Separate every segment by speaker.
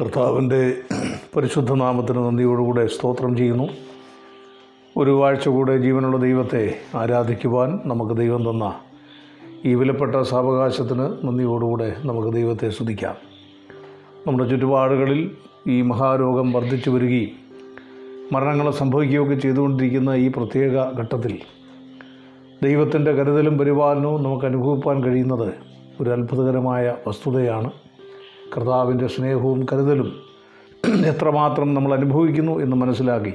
Speaker 1: കർത്താവിന്റെ പരിശുദ്ധ നാമത്തിന് നന്ദിയോടുകൂടെ സ്തോത്രം ചെയ്യുന്നു. ഒരു ആഴ്ച കൂടെ ജീവനുള്ള ദൈവത്തെ ആരാധിക്കുവാൻ നമുക്ക് ദൈവം തന്ന ഈ വിലപ്പെട്ട സാവകാശത്തിന് നന്ദിയോടുകൂടെ നമുക്ക് ദൈവത്തെ സ്തുതിക്കാം. നമ്മുടെ ചുറ്റുപാടുകളിൽ ഈ മഹാരോഗം വർദ്ധിച്ചു വരികയും മരണങ്ങൾ സംഭവിക്കുകയൊക്കെ ചെയ്തുകൊണ്ടിരിക്കുന്ന ഈ പ്രത്യേക ഘട്ടത്തിൽ ദൈവത്തിന്റെ കരുതലും പരിപാലനവും നമുക്ക് അനുഭവിപ്പാൻ കഴിയുന്നത് ഒരു അത്ഭുതകരമായ വസ്തുതയാണ്. കർത്താവിന്റെ സ്നേഹവും കരുതലും എത്രമാത്രം നമ്മൾ അനുഭവിക്കുന്നു എന്ന് മനസ്സിലാക്കി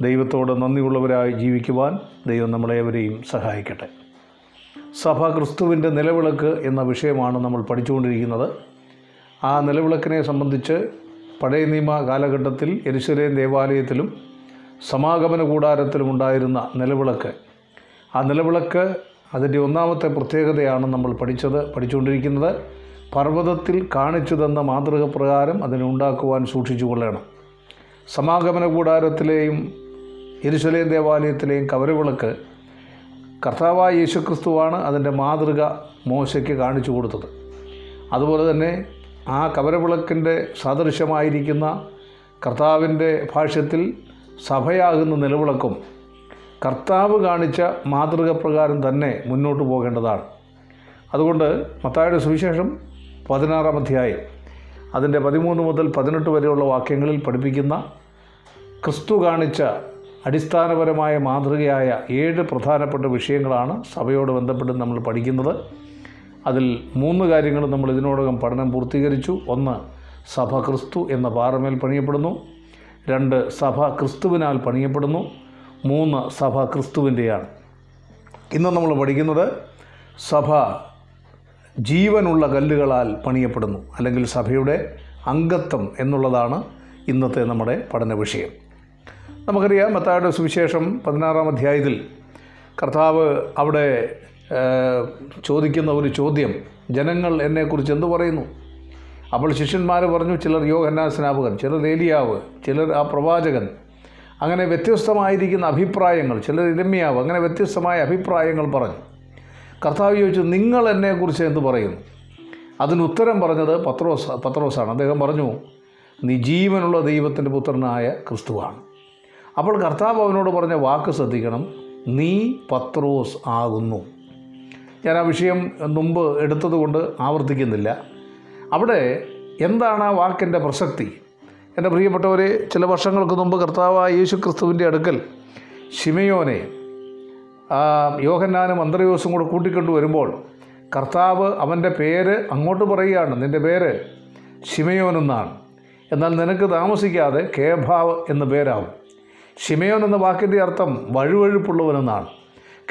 Speaker 1: ദൈവത്തോട് നന്ദിയുള്ളവരായി ജീവിക്കുവാൻ ദൈവം നമ്മളേവരെയും സഹായിക്കട്ടെ. സഭ ക്രിസ്തുവിന്റെ നിലവിളക്ക് എന്ന വിഷയമാണ് നമ്മൾ പഠിച്ചുകൊണ്ടിരിക്കുന്നത്. ആ നിലവിളക്കിനെ സംബന്ധിച്ച് പഴയ നിയമ കാലഘട്ടത്തിൽ യരിശ്വരേൻ ദേവാലയത്തിലും സമാഗമന കൂടാരത്തിലും ഉണ്ടായിരുന്ന നിലവിളക്ക്. ആ നിലവിളക്ക് അതിന്റെ ഒന്നാമത്തെ പ്രത്യേകതയാണ് നമ്മൾ പഠിച്ചത് പഠിച്ചുകൊണ്ടിരിക്കുന്നത്. പർവതത്തിൽ കാണിച്ചു തന്ന മാതൃക പ്രകാരം അതിനെ ഉണ്ടാക്കുവാൻ സൂക്ഷിച്ചു കൊള്ളണം. സമാഗമന കൂടാരത്തിലെയും എരുശലേം ദേവാലയത്തിലെയും കവരവിളക്ക് കർത്താവായ യേശുക്രിസ്തുവാണ് അതിന്റെ മാതൃക മോശയ്ക്ക് കാണിച്ചു കൊടുത്തത്. അതുപോലെ തന്നെ ആ കവരവിളക്കിന്റെ സദൃശമായിരിക്കുന്ന കർത്താവിന്റെ ഭാഷ്യത്തിൽ സഭയാകുന്ന നിലവിളക്കും കർത്താവ് കാണിച്ച മാതൃക പ്രകാരം തന്നെ മുന്നോട്ട് പോകേണ്ടതാണ്. അതുകൊണ്ട് മത്തായുടെ സുവിശേഷം പതിനാറാം അധ്യായം. അതിന്റെ പതിമൂന്ന് മുതൽ പതിനെട്ട് വരെയുള്ള വാക്യങ്ങളിൽ പഠിപ്പിക്കുന്ന ക്രിസ്തു കാണിച്ച അടിസ്ഥാനപരമായ മാതൃകയായ ഏഴ് പ്രധാനപ്പെട്ട വിഷയങ്ങളാണ് സഭയോട് ബന്ധപ്പെട്ട് നമ്മൾ പഠിക്കുന്നത്. അതിൽ മൂന്ന് കാര്യങ്ങൾ നമ്മൾ ഇതിനോടകം പഠനം പൂർത്തീകരിച്ചു. ഒന്ന് സഭ ക്രിസ്തു എന്ന പാറമേൽ പണിയപ്പെടുന്നു. രണ്ട് സഭ ക്രിസ്തുവിനാൽ പണിയപ്പെടുന്നു. മൂന്ന് സഭ ക്രിസ്തുവിന്റെയാണ്. ഇന്ന് നമ്മൾ പഠിക്കുന്നത് സഭ ജീവനുള്ള കല്ലുകളാൽ പണിയപ്പെടുന്നു. അല്ലെങ്കിൽ സഭയുടെ അംഗത്വം എന്നുള്ളതാണ് ഇന്നത്തെ നമ്മുടെ പഠന വിഷയം. നമുക്കറിയാം മത്തായുടെ സുവിശേഷം പതിനാറാം അധ്യായത്തിൽ കർത്താവ് അവിടെ ചോദിക്കുന്ന ഒരു ചോദ്യം ജനങ്ങൾ എന്നെക്കുറിച്ച് എന്തു പറയുന്നു? അപ്പോൾ ശിഷ്യന്മാർ പറഞ്ഞു ചിലർ യോഹന്നാ സ്നാപകൻ ചിലർ ഏലിയാവ് ചിലർ ആ പ്രവാചകൻ. അങ്ങനെ വ്യത്യസ്തമായിരിക്കുന്ന അഭിപ്രായങ്ങൾ ചിലർ ഇരമ്യാവ് അങ്ങനെ വ്യത്യസ്തമായ അഭിപ്രായങ്ങൾ പറഞ്ഞു. കർത്താവ് ചോദിച്ചു നിങ്ങൾ എന്നെക്കുറിച്ച് എന്ത് പറയുന്നു? അതിന് ഉത്തരം പറഞ്ഞത് പത്രോസ് പത്രോസാണ്. അദ്ദേഹം പറഞ്ഞു നീ ജീവനുള്ള ദൈവത്തിന്റെ പുത്രനായ ക്രിസ്തുവാണ്. അപ്പോൾ കർത്താവ് അവനോട് പറഞ്ഞ വാക്ക് ശ്രദ്ധിക്കണം. നീ പത്രോസ് ആകുന്നു. ഞാൻ ആ വിഷയം മുമ്പ് എടുത്തതുകൊണ്ട് ആവർത്തിക്കുന്നില്ല. അവിടെ എന്താണ് ആ വാക്കിന്റെ പ്രസക്തി? എന്റെ പ്രിയപ്പെട്ടവരെ ചില വർഷങ്ങൾക്ക് മുമ്പ് കർത്താവായ യേശു ക്രിസ്തുവിന്റെ അടുക്കൽ ഷിമയോനെ ആ യോഹന്നാനും അന്ത്രയോസും കൂടെ കൂട്ടിക്കൊണ്ട് വരുമ്പോൾ കർത്താവ് അവന്റെ പേര് അങ്ങോട്ട് പറയുകയാണ് നിന്റെ പേര് ഷിമയോൻ എന്നാണ് എന്നാൽ നിനക്ക് താമസിക്കാതെ കേഭാവ് എന്ന പേരാവും. ഷിമയോൻ എന്ന വാക്കിന്റെ അർത്ഥം വഴുവഴുപ്പുള്ളവനെന്നാണ്.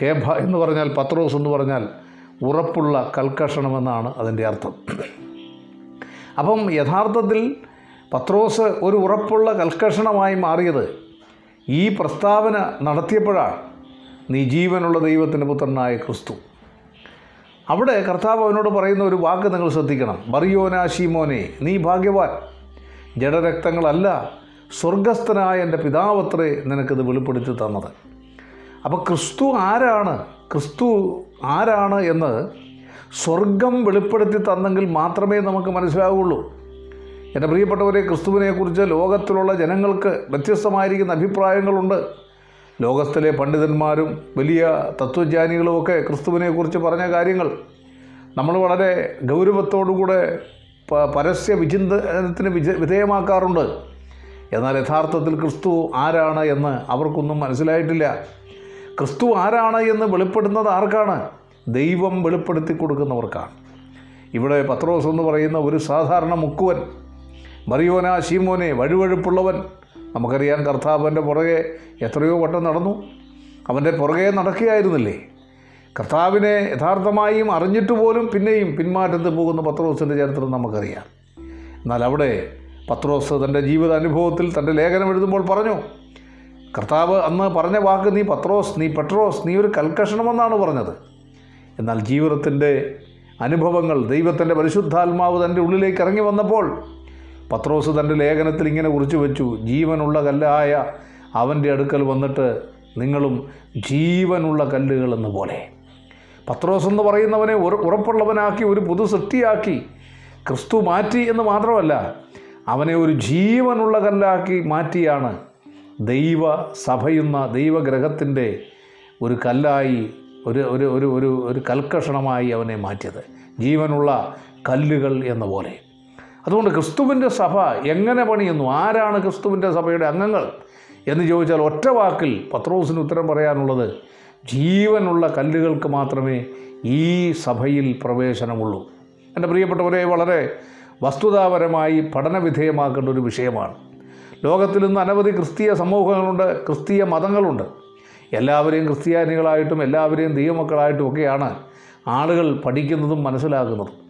Speaker 1: കേഭ എന്ന് പറഞ്ഞാൽ പത്രോസ് എന്ന് പറഞ്ഞാൽ ഉറപ്പുള്ള കൽക്കഷണമെന്നാണ് അതിന്റെ അർത്ഥം. അപ്പം യഥാർത്ഥത്തിൽ പത്രോസ് ഒരു ഉറപ്പുള്ള കൽക്കഷണമായി മാറിയത് ഈ പ്രസ്താവന നടത്തിയപ്പോഴാണ്. നീ ജീവനുള്ള ദൈവത്തിന്റെ പുത്രനായ ക്രിസ്തു. അവിടെ കർത്താവ് അവനോട് പറയുന്ന ഒരു വാക്ക് നിങ്ങൾ ശ്രദ്ധിക്കണം. ബറിയോനാ ഷീമോനെ നീ ഭാഗ്യവാൻ. ജഡരക്തങ്ങളല്ല സ്വർഗസ്ഥനായ എന്റെ പിതാവത്രേ നിനക്കിത് വെളിപ്പെടുത്തി തന്നത്. അപ്പോൾ ക്രിസ്തു ആരാണ്? ക്രിസ്തു ആരാണ് എന്ന് സ്വർഗം വെളിപ്പെടുത്തി തന്നെങ്കിൽ മാത്രമേ നമുക്ക് മനസ്സിലാവുകയുള്ളൂ എന്റെ പ്രിയപ്പെട്ടവരെ ക്രിസ്തുവിനെക്കുറിച്ച് ലോകത്തിലുള്ള ജനങ്ങൾക്ക് വ്യത്യസ്തമായിരിക്കുന്ന അഭിപ്രായങ്ങളുണ്ട്. ലോകത്തിലെ പണ്ഡിതന്മാരും വലിയ തത്വജ്ഞാനികളുമൊക്കെ ക്രിസ്തുവിനെക്കുറിച്ച് പറഞ്ഞ കാര്യങ്ങൾ നമ്മൾ വളരെ ഗൗരവത്തോടുകൂടെ പരസ്യ വിചിന്തനത്തിന് വിജ വിധേയമാക്കാറുണ്ട്. എന്നാൽ യഥാർത്ഥത്തിൽ ക്രിസ്തു ആരാണ് എന്ന് അവർക്കൊന്നും മനസ്സിലായിട്ടില്ല. ക്രിസ്തു ആരാണ് എന്ന് വെളിപ്പെടുന്നത് ആർക്കാണ്? ദൈവം വെളിപ്പെടുത്തി കൊടുക്കുന്നവർക്കാണ്. ഇവിടെ പത്രോസ് എന്ന് പറയുന്ന ഒരു സാധാരണ മുക്കുവൻ മറിയോന ശീമോനെ വഴുവഴുപ്പുള്ളവൻ നമുക്കറിയാം കർത്താവിന്റെ പുറകെ എത്രയോ വട്ടം നടന്നു. അവന്റെ പുറകെ നടക്കുകയായിരുന്നില്ലേ? കർത്താവിനെ യഥാർത്ഥമായും അറിഞ്ഞിട്ട് പോലും പിന്നെയും പിന്മാറ്റത്ത് പോകുന്ന പത്രോസിന്റെ ചരിത്രം നമുക്കറിയാം. എന്നാൽ അവിടെ പത്രോസ് തന്റെ ജീവിത അനുഭവത്തിൽ തന്റെ ലേഖനം എഴുതുമ്പോൾ പറഞ്ഞു കർത്താവ് അന്ന് പറഞ്ഞ വാക്ക് നീ പത്രോസ് നീ പെട്രോസ് നീ ഒരു കൽക്കഷണമെന്നാണ് പറഞ്ഞത്. എന്നാൽ ജീവിതത്തിന്റെ അനുഭവങ്ങൾ ദൈവത്തിന്റെ പരിശുദ്ധാത്മാവ് തന്റെ ഉള്ളിലേക്ക് ഇറങ്ങി വന്നപ്പോൾ പത്രോസ് തന്റെ ലേഖനത്തിൽ ഇങ്ങനെ കുറിച്ചു വെച്ചു ജീവനുള്ള കല്ലായ അവന്റെ അടുക്കൽ വന്നിട്ട് നിങ്ങളും ജീവനുള്ള കല്ലുകൾ എന്ന പോലെ. പത്രോസ് എന്ന് പറയുന്നവനെ ഉറ- ഉറപ്പുള്ളവനാക്കി ഒരു പുതു സൃഷ്ടിയാക്കി ക്രിസ്തു മാറ്റി എന്ന് മാത്രമല്ല അവനെ ഒരു ജീവനുള്ള കല്ലാക്കി മാറ്റിയാണ് ദൈവ സഭയുന്ന ദൈവഗ്രഹത്തിന്റെ ഒരു കല്ലായി ഒരു ഒരു ഒരു ഒരു ഒരു കൽക്കഷണമായി അവനെ മാറ്റിയത്. ജീവനുള്ള കല്ലുകൾ എന്ന പോലെ. അതുകൊണ്ട് ക്രിസ്തുവിന്റെ സഭ എങ്ങനെ പണിയുന്നു? ആരാണ് ക്രിസ്തുവിന്റെ സഭയുടെ അംഗങ്ങൾ? എന്ന് ചോദിച്ചാൽ ഒറ്റ വാക്കിൽ പത്രോസിന് ഉത്തരം പറയാനുള്ളത് ജീവനുള്ള കല്ലുകൾക്ക് മാത്രമേ ഈ സഭയിൽ പ്രവേശനമുള്ളൂ. എന്റെ പ്രിയപ്പെട്ടവരെ വളരെ വസ്തുതാപരമായി പഠനവിധേയമാക്കേണ്ട ഒരു വിഷയമാണ്. ലോകത്തിൽ ഇന്ന് അനവധി ക്രിസ്തീയ സമൂഹങ്ങളുണ്ട് ക്രിസ്തീയ മതങ്ങളുണ്ട്. എല്ലാവരെയും ക്രിസ്ത്യാനികളായിട്ടും എല്ലാവരെയും ദൈവമക്കളായിട്ടും ഒക്കെയാണ് ആളുകൾ പഠിക്കുന്നതും മനസ്സിലാക്കുന്നതും.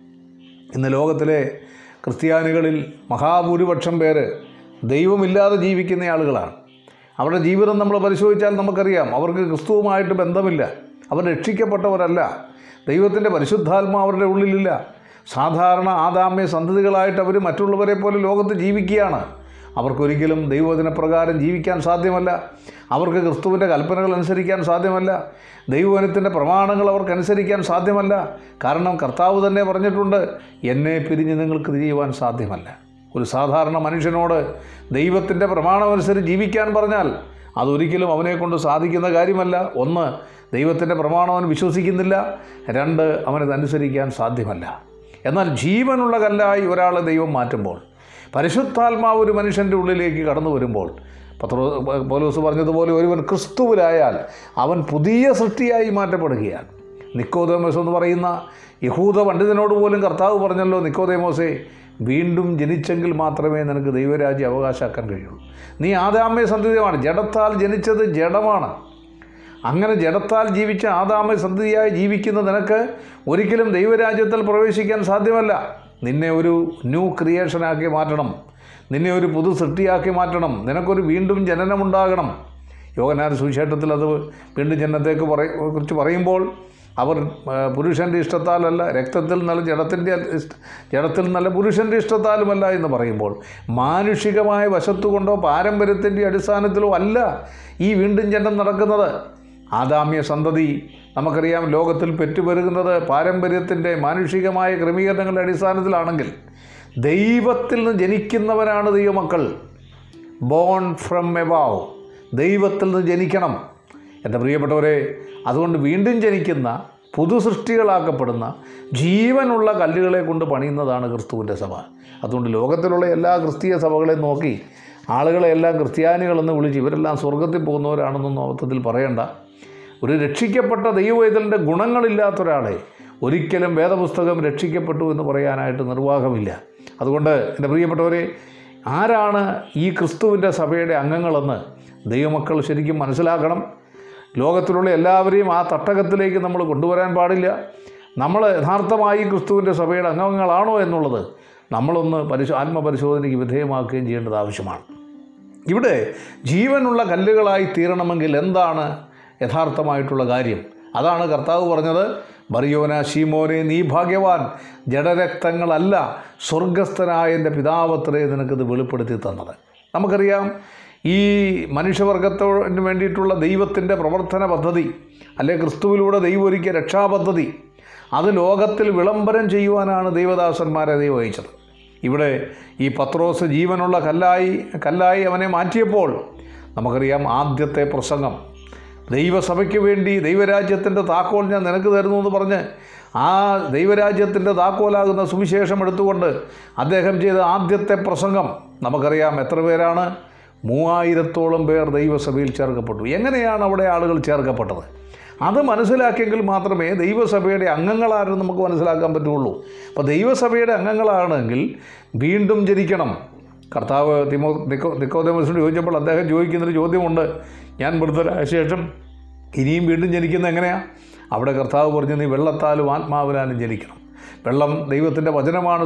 Speaker 1: ഇന്ന് ലോകത്തിലെ ക്രിസ്ത്യാനികളിൽ മഹാഭൂരിപക്ഷം പേര് ദൈവമില്ലാതെ ജീവിക്കുന്ന ആളുകളാണ്. അവരുടെ ജീവിതം നമ്മൾ പരിശോധിച്ചാൽ നമുക്കറിയാം അവർക്ക് ക്രിസ്തുവുമായിട്ട് ബന്ധമില്ല അവർ രക്ഷിക്കപ്പെട്ടവരല്ല ദൈവത്തിന്റെ പരിശുദ്ധാത്മ അവരുടെ ഉള്ളിലില്ല. സാധാരണ ആദാമ്യ സന്തതികളായിട്ട് അവർ മറ്റുള്ളവരെ പോലെ ലോകത്ത് ജീവിക്കുകയാണ്. അവർക്കൊരിക്കലും ദൈവവചന പ്രകാരം ജീവിക്കാൻ സാധ്യമല്ല. അവർക്ക് ക്രിസ്തുവിന്റെ കൽപ്പനകൾ അനുസരിക്കാൻ സാധ്യമല്ല. ദൈവവചനത്തിന്റെ പ്രമാണങ്ങൾ അവർക്ക് അനുസരിക്കാൻ സാധ്യമല്ല. കാരണം കർത്താവ് തന്നെ പറഞ്ഞിട്ടുണ്ട് എന്നെ പിരിഞ്ഞ് നിങ്ങൾക്ക് ചെയ്യുവാൻ സാധ്യമല്ല. ഒരു സാധാരണ മനുഷ്യനോട് ദൈവത്തിന്റെ പ്രമാണമനുസരിച്ച് ജീവിക്കാൻ പറഞ്ഞാൽ അതൊരിക്കലും അവനെ കൊണ്ട് സാധിക്കുന്ന കാര്യമല്ല. ഒന്ന് ദൈവത്തിന്റെ പ്രമാണം അവൻ വിശ്വസിക്കുന്നില്ല. രണ്ട് അവനതനുസരിക്കാൻ സാധ്യമല്ല. എന്നാൽ ജീവനുള്ള കല്ലായി ഒരാളെ ദൈവം മാറ്റുമ്പോൾ പരിശുദ്ധാത്മാവ് ഒരു മനുഷ്യന്റെ ഉള്ളിലേക്ക് കടന്നു വരുമ്പോൾ പത്രോ പോലീസ് പറഞ്ഞതുപോലെ ഒരുവൻ ക്രിസ്തുവിലായാൽ അവൻ പുതിയ സൃഷ്ടിയായി മാറ്റപ്പെടുകയാണ്. നിക്കോദേമോസ് എന്ന് പറയുന്ന യഹൂദ പണ്ഡിതനോട് പോലും കർത്താവ് പറഞ്ഞല്ലോ നിക്കോദേമോസേ വീണ്ടും ജനിച്ചെങ്കിൽ മാത്രമേ നിനക്ക് ദൈവരാജ്യം അവകാശമാക്കാൻ കഴിയുള്ളൂ. നീ ആദാമ്യ സന്ധിതമാണ് ജഡത്താൽ ജനിച്ചത് ജഡമാണ്. അങ്ങനെ ജഡത്താൽ ജീവിച്ച ആദാമ സന്ധിയായി ജീവിക്കുന്ന നിനക്ക് ഒരിക്കലും ദൈവരാജ്യത്തിൽ പ്രവേശിക്കാൻ സാധ്യമല്ല. നിന്നെ ഒരു ന്യൂ ക്രിയേഷനാക്കി മാറ്റണം. നിന്നെ ഒരു പുതു സൃഷ്ടിയാക്കി മാറ്റണം. നിനക്കൊരു വീണ്ടും ജനനമുണ്ടാകണം. യോഗനാഥ സുവിശേഷത്തിൽ അത് വീണ്ടും ജനനത്തേക്ക് പറയും കുറിച്ച് പറയുമ്പോൾ അവർ പുരുഷന്റെ ഇഷ്ടത്താലല്ല രക്തത്തിൽ നല്ല ജഡത്തിന്റെ ജഡത്തിൽ നല്ല പുരുഷന്റെ ഇഷ്ടത്താലുമല്ല എന്ന് പറയുമ്പോൾ മാനുഷികമായ വശത്തുകൊണ്ടോ പാരമ്പര്യത്തിന്റെ അടിസ്ഥാനത്തിലോ അല്ല ഈ വീണ്ടും ജനം നടക്കുന്നത്. ആദാമ്യ സന്തതി നമുക്കറിയാം ലോകത്തിൽ പെറ്റുപെരുകുന്നത് പാരമ്പര്യത്തിന്റെ മാനുഷികമായ ക്രമീകരണങ്ങളുടെ അടിസ്ഥാനത്തിലാണെങ്കിൽ ദൈവത്തിൽ നിന്ന് ജനിക്കുന്നവരാണ് ദൈവമക്കൾ. ബോൺ ഫ്രം എബാവ് ദൈവത്തിൽ നിന്ന് ജനിക്കണം. എന്റെ പ്രിയപ്പെട്ടവരെ അതുകൊണ്ട് വീണ്ടും ജനിക്കുന്ന പുതു സൃഷ്ടികളാക്കപ്പെടുന്ന ജീവനുള്ള കല്ലുകളെ കൊണ്ട് പണിയുന്നതാണ് ക്രിസ്തുവിന്റെ സഭ. അതുകൊണ്ട് ലോകത്തിലുള്ള എല്ലാ ക്രിസ്തീയ സഭകളെ നോക്കി ആളുകളെ എല്ലാം ക്രിസ്ത്യാനികളെന്ന് വിളിച്ച് ഇവരെല്ലാം സ്വർഗത്തിൽ പോകുന്നവരാണെന്നൊന്നും അബദ്ധത്തിൽ പറയണ്ട. ഒരു രക്ഷിക്കപ്പെട്ട ദൈവവേദലിന്റെ ഗുണങ്ങളില്ലാത്ത ഒരാളെ ഒരിക്കലും വേദപുസ്തകം രക്ഷിക്കപ്പെട്ടു എന്ന് പറയാനായിട്ട് നിർവാഹമില്ല. അതുകൊണ്ട് എന്റെ പ്രിയപ്പെട്ടവരെ ആരാണ് ഈ ക്രിസ്തുവിന്റെ സഭയുടെ അംഗങ്ങളെന്ന് ദൈവമക്കൾ ശരിക്കും മനസ്സിലാക്കണം. ലോകത്തിലുള്ള എല്ലാവരെയും ആ തട്ടകത്തിലേക്ക് നമ്മൾ കൊണ്ടുവരാൻ പാടില്ല. നമ്മൾ യഥാർത്ഥമായി ക്രിസ്തുവിന്റെ സഭയുടെ അംഗങ്ങളാണോ എന്നുള്ളത് നമ്മളൊന്ന് പരിശോ ആത്മപരിശോധനയ്ക്ക് വിധേയമാക്കുകയും ചെയ്യേണ്ടത് ആവശ്യമാണ്. ഇവിടെ ജീവനുള്ള കല്ലുകളായി തീരണമെങ്കിൽ എന്താണ് യഥാർത്ഥമായിട്ടുള്ള കാര്യം. അതാണ് കർത്താവ് പറഞ്ഞത് മറിയോന ശീമോനെ നീ ഭാഗ്യവാൻ. ജഡരക്തങ്ങളല്ല സ്വർഗസ്ഥനായ എന്റെ പിതാവത്രേ നിനക്കിത് വെളിപ്പെടുത്തി തന്നത്. നമുക്കറിയാം ഈ മനുഷ്യവർഗത്തിന് വേണ്ടിയിട്ടുള്ള ദൈവത്തിന്റെ പ്രവർത്തന പദ്ധതി അല്ലെ ക്രിസ്തുവിലൂടെ ദൈവം ഒരുക്കിയ രക്ഷാപദ്ധതി അത് ലോകത്തിൽ വിളംബരം ചെയ്യുവാനാണ് ദൈവദാസന്മാരെ ദൈവം അയച്ചത്. ഇവിടെ ഈ പത്രോസ് ജീവനുള്ള കല്ലായി കല്ലായി അവനെ മാറ്റിയപ്പോൾ നമുക്കറിയാം ആദ്യത്തെ പ്രസംഗം ദൈവസഭയ്ക്ക് വേണ്ടി ദൈവരാജ്യത്തിന്റെ താക്കോൽ ഞാൻ നിനക്ക് തരുന്നു എന്ന് പറഞ്ഞ് ആ ദൈവരാജ്യത്തിന്റെ താക്കോലാകുന്ന സുവിശേഷം എടുത്തുകൊണ്ട് അദ്ദേഹം ചെയ്ത ആദ്യത്തെ പ്രസംഗം നമുക്കറിയാം എത്ര പേരാണ്? മൂവായിരത്തോളം പേർ ദൈവസഭയിൽ ചേർക്കപ്പെട്ടു. എങ്ങനെയാണ് അവിടെ ആളുകൾ ചേർക്കപ്പെട്ടത്? അത് മനസ്സിലാക്കിയെങ്കിൽ മാത്രമേ ദൈവസഭയുടെ അംഗങ്ങളാരെന്ന് നമുക്ക് മനസ്സിലാക്കാൻ പറ്റുള്ളൂ. അപ്പോൾ ദൈവസഭയുടെ അംഗങ്ങളാണെങ്കിൽ വീണ്ടും ജനിക്കണം. കർത്താവ് തിമോ നിക്കോ നിക്കോദേമസിനോട് ചോദിച്ചപ്പോൾ അദ്ദേഹം ചോദിക്കുന്നൊരു ചോദ്യമുണ്ട്. ഞാൻ മൃതരായ ശേഷം ഇനിയും വീണ്ടും ജനിക്കുന്ന എങ്ങനെയാണ് അവിടെ കർത്താവ് പറഞ്ഞു നീ വെള്ളത്താലും ആത്മാവിനാലും ജനിക്കണം. വെള്ളം ദൈവത്തിന്റെ വചനമാണ്